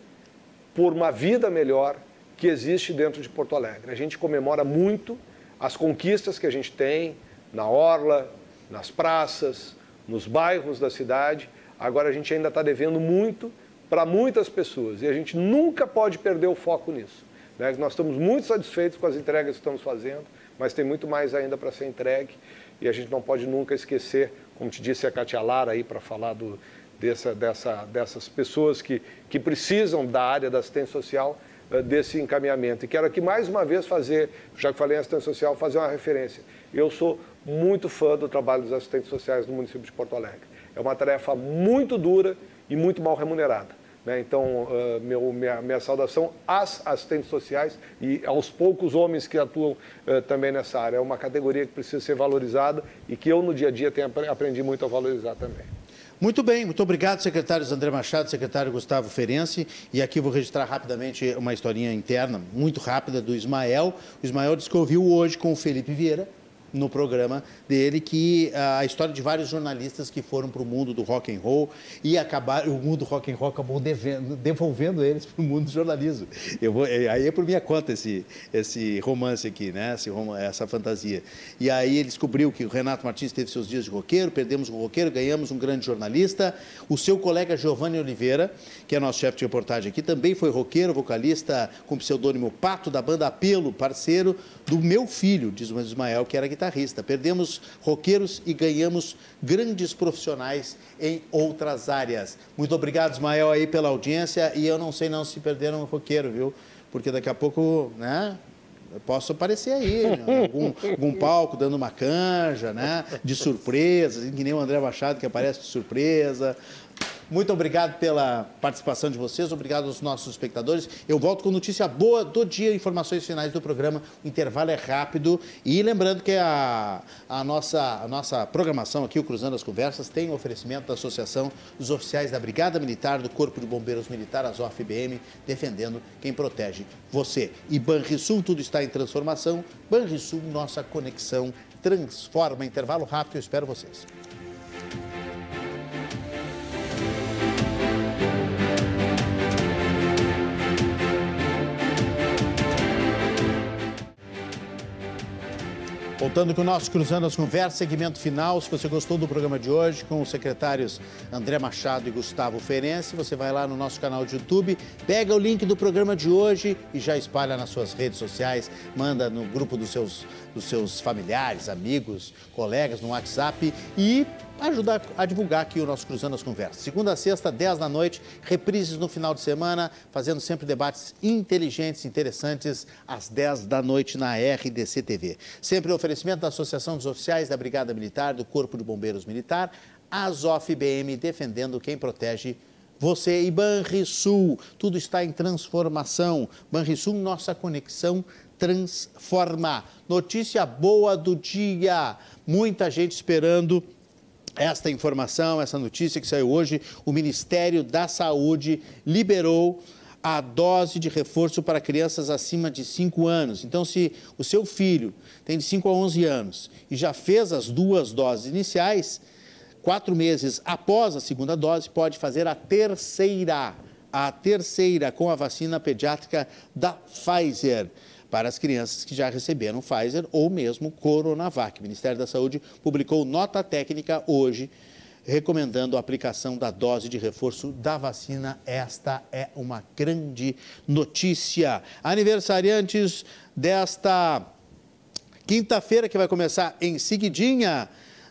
por uma vida melhor que existe dentro de Porto Alegre. A gente comemora muito as conquistas que a gente tem na orla, nas praças, nos bairros da cidade. Agora a gente ainda está devendo muito para muitas pessoas e a gente nunca pode perder o foco nisso. Né? Nós estamos muito satisfeitos com as entregas que estamos fazendo, mas tem muito mais ainda para ser entregue e a gente não pode nunca esquecer, como te disse a Katia Lara aí para falar do, dessa, dessa, dessas pessoas que, que precisam da área da assistência social, uh, desse encaminhamento. E quero aqui mais uma vez fazer, já que falei em assistência social, fazer uma referência. Eu sou muito fã do trabalho dos assistentes sociais no município de Porto Alegre. É uma tarefa muito dura e muito mal remunerada. Né? Então, uh, meu, minha, minha, saudação às assistentes sociais e aos poucos homens que atuam uh, também nessa área. É uma categoria que precisa ser valorizada e que eu, no dia a dia, tenho aprendi muito a valorizar também. Muito bem, muito obrigado, secretários André Machado, secretário Gustavo Ferenci. E aqui vou registrar rapidamente uma historinha interna, muito rápida, do Ismael. O Ismael disse que ouviu hoje com o Felipe Vieira, no programa dele que ah, a história de vários jornalistas que foram para o mundo do rock and roll e acabaram o mundo do rock and roll acabou devendo, devolvendo eles para o mundo do jornalismo. Eu vou, eh, aí é por minha conta esse esse romance aqui, né? Esse, essa fantasia. E aí ele descobriu que o Renato Martins teve seus dias de roqueiro, perdemos o roqueiro, ganhamos um grande jornalista. O seu colega Giovanni Oliveira, que é nosso chefe de reportagem aqui, também foi roqueiro, vocalista com pseudônimo Pato da banda Apelo, parceiro do meu filho, diz o Ismael, que era guitarrista. Perdemos roqueiros e ganhamos grandes profissionais em outras áreas. Muito obrigado, Ismael, aí pela audiência. E eu não sei não se perderam um roqueiro, viu? Porque daqui a pouco, né? Eu posso aparecer aí, em algum, algum palco, dando uma canja, né? De surpresa, assim, que nem o André Machado que aparece de surpresa. Muito obrigado pela participação de vocês, obrigado aos nossos espectadores. Eu volto com notícia boa do dia, informações finais do programa. O intervalo é rápido. E lembrando que a, a, nossa, a nossa programação aqui, o Cruzando as Conversas, tem oferecimento da Associação dos Oficiais da Brigada Militar, do Corpo de Bombeiros Militar, as OFBM, defendendo quem protege você. E Banrisul, tudo está em transformação. Banrisul, nossa conexão transforma. Intervalo rápido, eu espero vocês. Voltando com o nosso Cruzando as Conversas, segmento final. Se você gostou do programa de hoje, com os secretários André Machado e Gustavo Ferenci, você vai lá no nosso canal de YouTube, pega o link do programa de hoje e já espalha nas suas redes sociais, manda no grupo dos seus, dos seus familiares, amigos, colegas, no WhatsApp e ajudar a divulgar aqui o nosso Cruzando as Conversas. Segunda a sexta, 10 da noite, reprises no final de semana, fazendo sempre debates inteligentes, interessantes, às 10 da noite na RDC TV. Sempre oferecimento da Associação dos Oficiais da Brigada Militar, do Corpo de Bombeiros Militar, Azof BM, defendendo quem protege você e Banrisul, tudo está em transformação. Banrisul, nossa conexão transforma. Notícia boa do dia. Muita gente esperando esta informação, essa notícia que saiu hoje, o Ministério da Saúde liberou a dose de reforço para crianças acima de 5 anos. Então, se o seu filho tem de 5 a 11 anos e já fez as duas doses iniciais, quatro meses após a segunda dose, pode fazer a terceira, a terceira com a vacina pediátrica da Pfizer para as crianças que já receberam Pfizer ou mesmo Coronavac. O Ministério da Saúde publicou nota técnica hoje recomendando a aplicação da dose de reforço da vacina. Esta é uma grande notícia. Aniversariantes desta quinta-feira, que vai começar em seguidinha,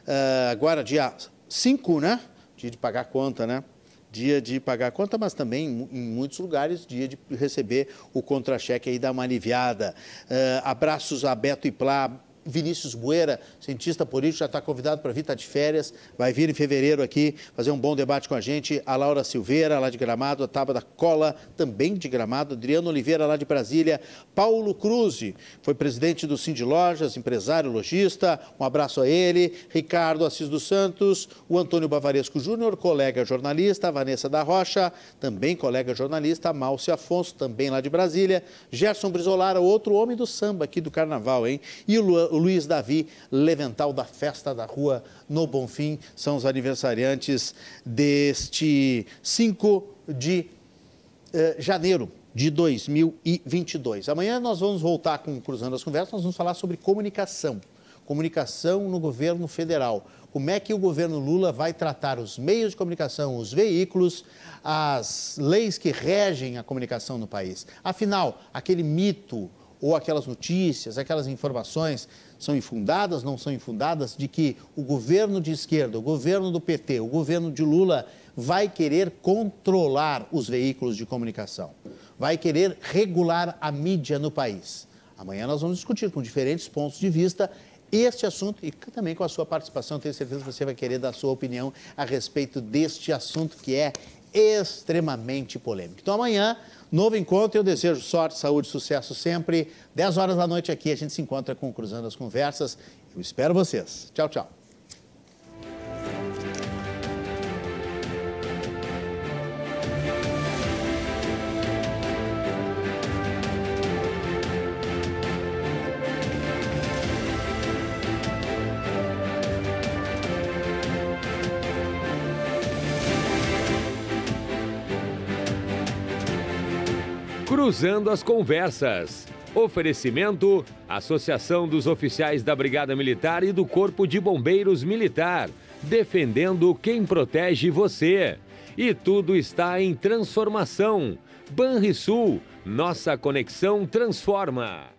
uh, agora dia 5, né? Dia de pagar conta, né? Dia de pagar a conta, mas também em muitos lugares dia de receber o contra-cheque e dar uma aliviada. Uh, abraços a Beto e Plá, Vinícius Bueira, cientista político, já está convidado para vir, está de férias, vai vir em fevereiro aqui fazer um bom debate com a gente. A Laura Silveira, lá de Gramado, a Tábada Cola, também de Gramado, Adriano Oliveira, lá de Brasília, Paulo Cruz, foi presidente do Cindy Lojas, empresário, lojista, um abraço a ele, Ricardo Assis dos Santos, o Antônio Bavaresco Júnior, colega jornalista, a Vanessa da Rocha, também colega jornalista, Málcio Afonso, também lá de Brasília, Gerson Brizolara, outro homem do samba aqui do Carnaval, hein? E o o Luiz Davi Levental da Festa da Rua no Bonfim. São os aniversariantes deste 5 de eh, janeiro de 2022. Amanhã nós vamos voltar com Cruzando as Conversas, nós vamos falar sobre comunicação. Comunicação no governo federal. Como é que o governo Lula vai tratar os meios de comunicação, os veículos, as leis que regem a comunicação no país. Afinal, aquele mito ou aquelas notícias, aquelas informações são infundadas, não são infundadas, de que o governo de esquerda, o governo do PT, o governo de Lula vai querer controlar os veículos de comunicação, vai querer regular a mídia no país. Amanhã nós vamos discutir com diferentes pontos de vista este assunto e também com a sua participação. Tenho certeza que você vai querer dar a sua opinião a respeito deste assunto que é extremamente polêmico. Então amanhã Novo encontro, eu desejo sorte, saúde, sucesso sempre. 10 horas da noite aqui a gente se encontra com Cruzando as Conversas. Eu espero vocês. Tchau, tchau. Cruzando as Conversas. Oferecimento: Associação dos Oficiais da Brigada Militar e do Corpo de Bombeiros Militar. Defendendo quem protege você. E tudo está em transformação. Banrisul, nossa conexão transforma.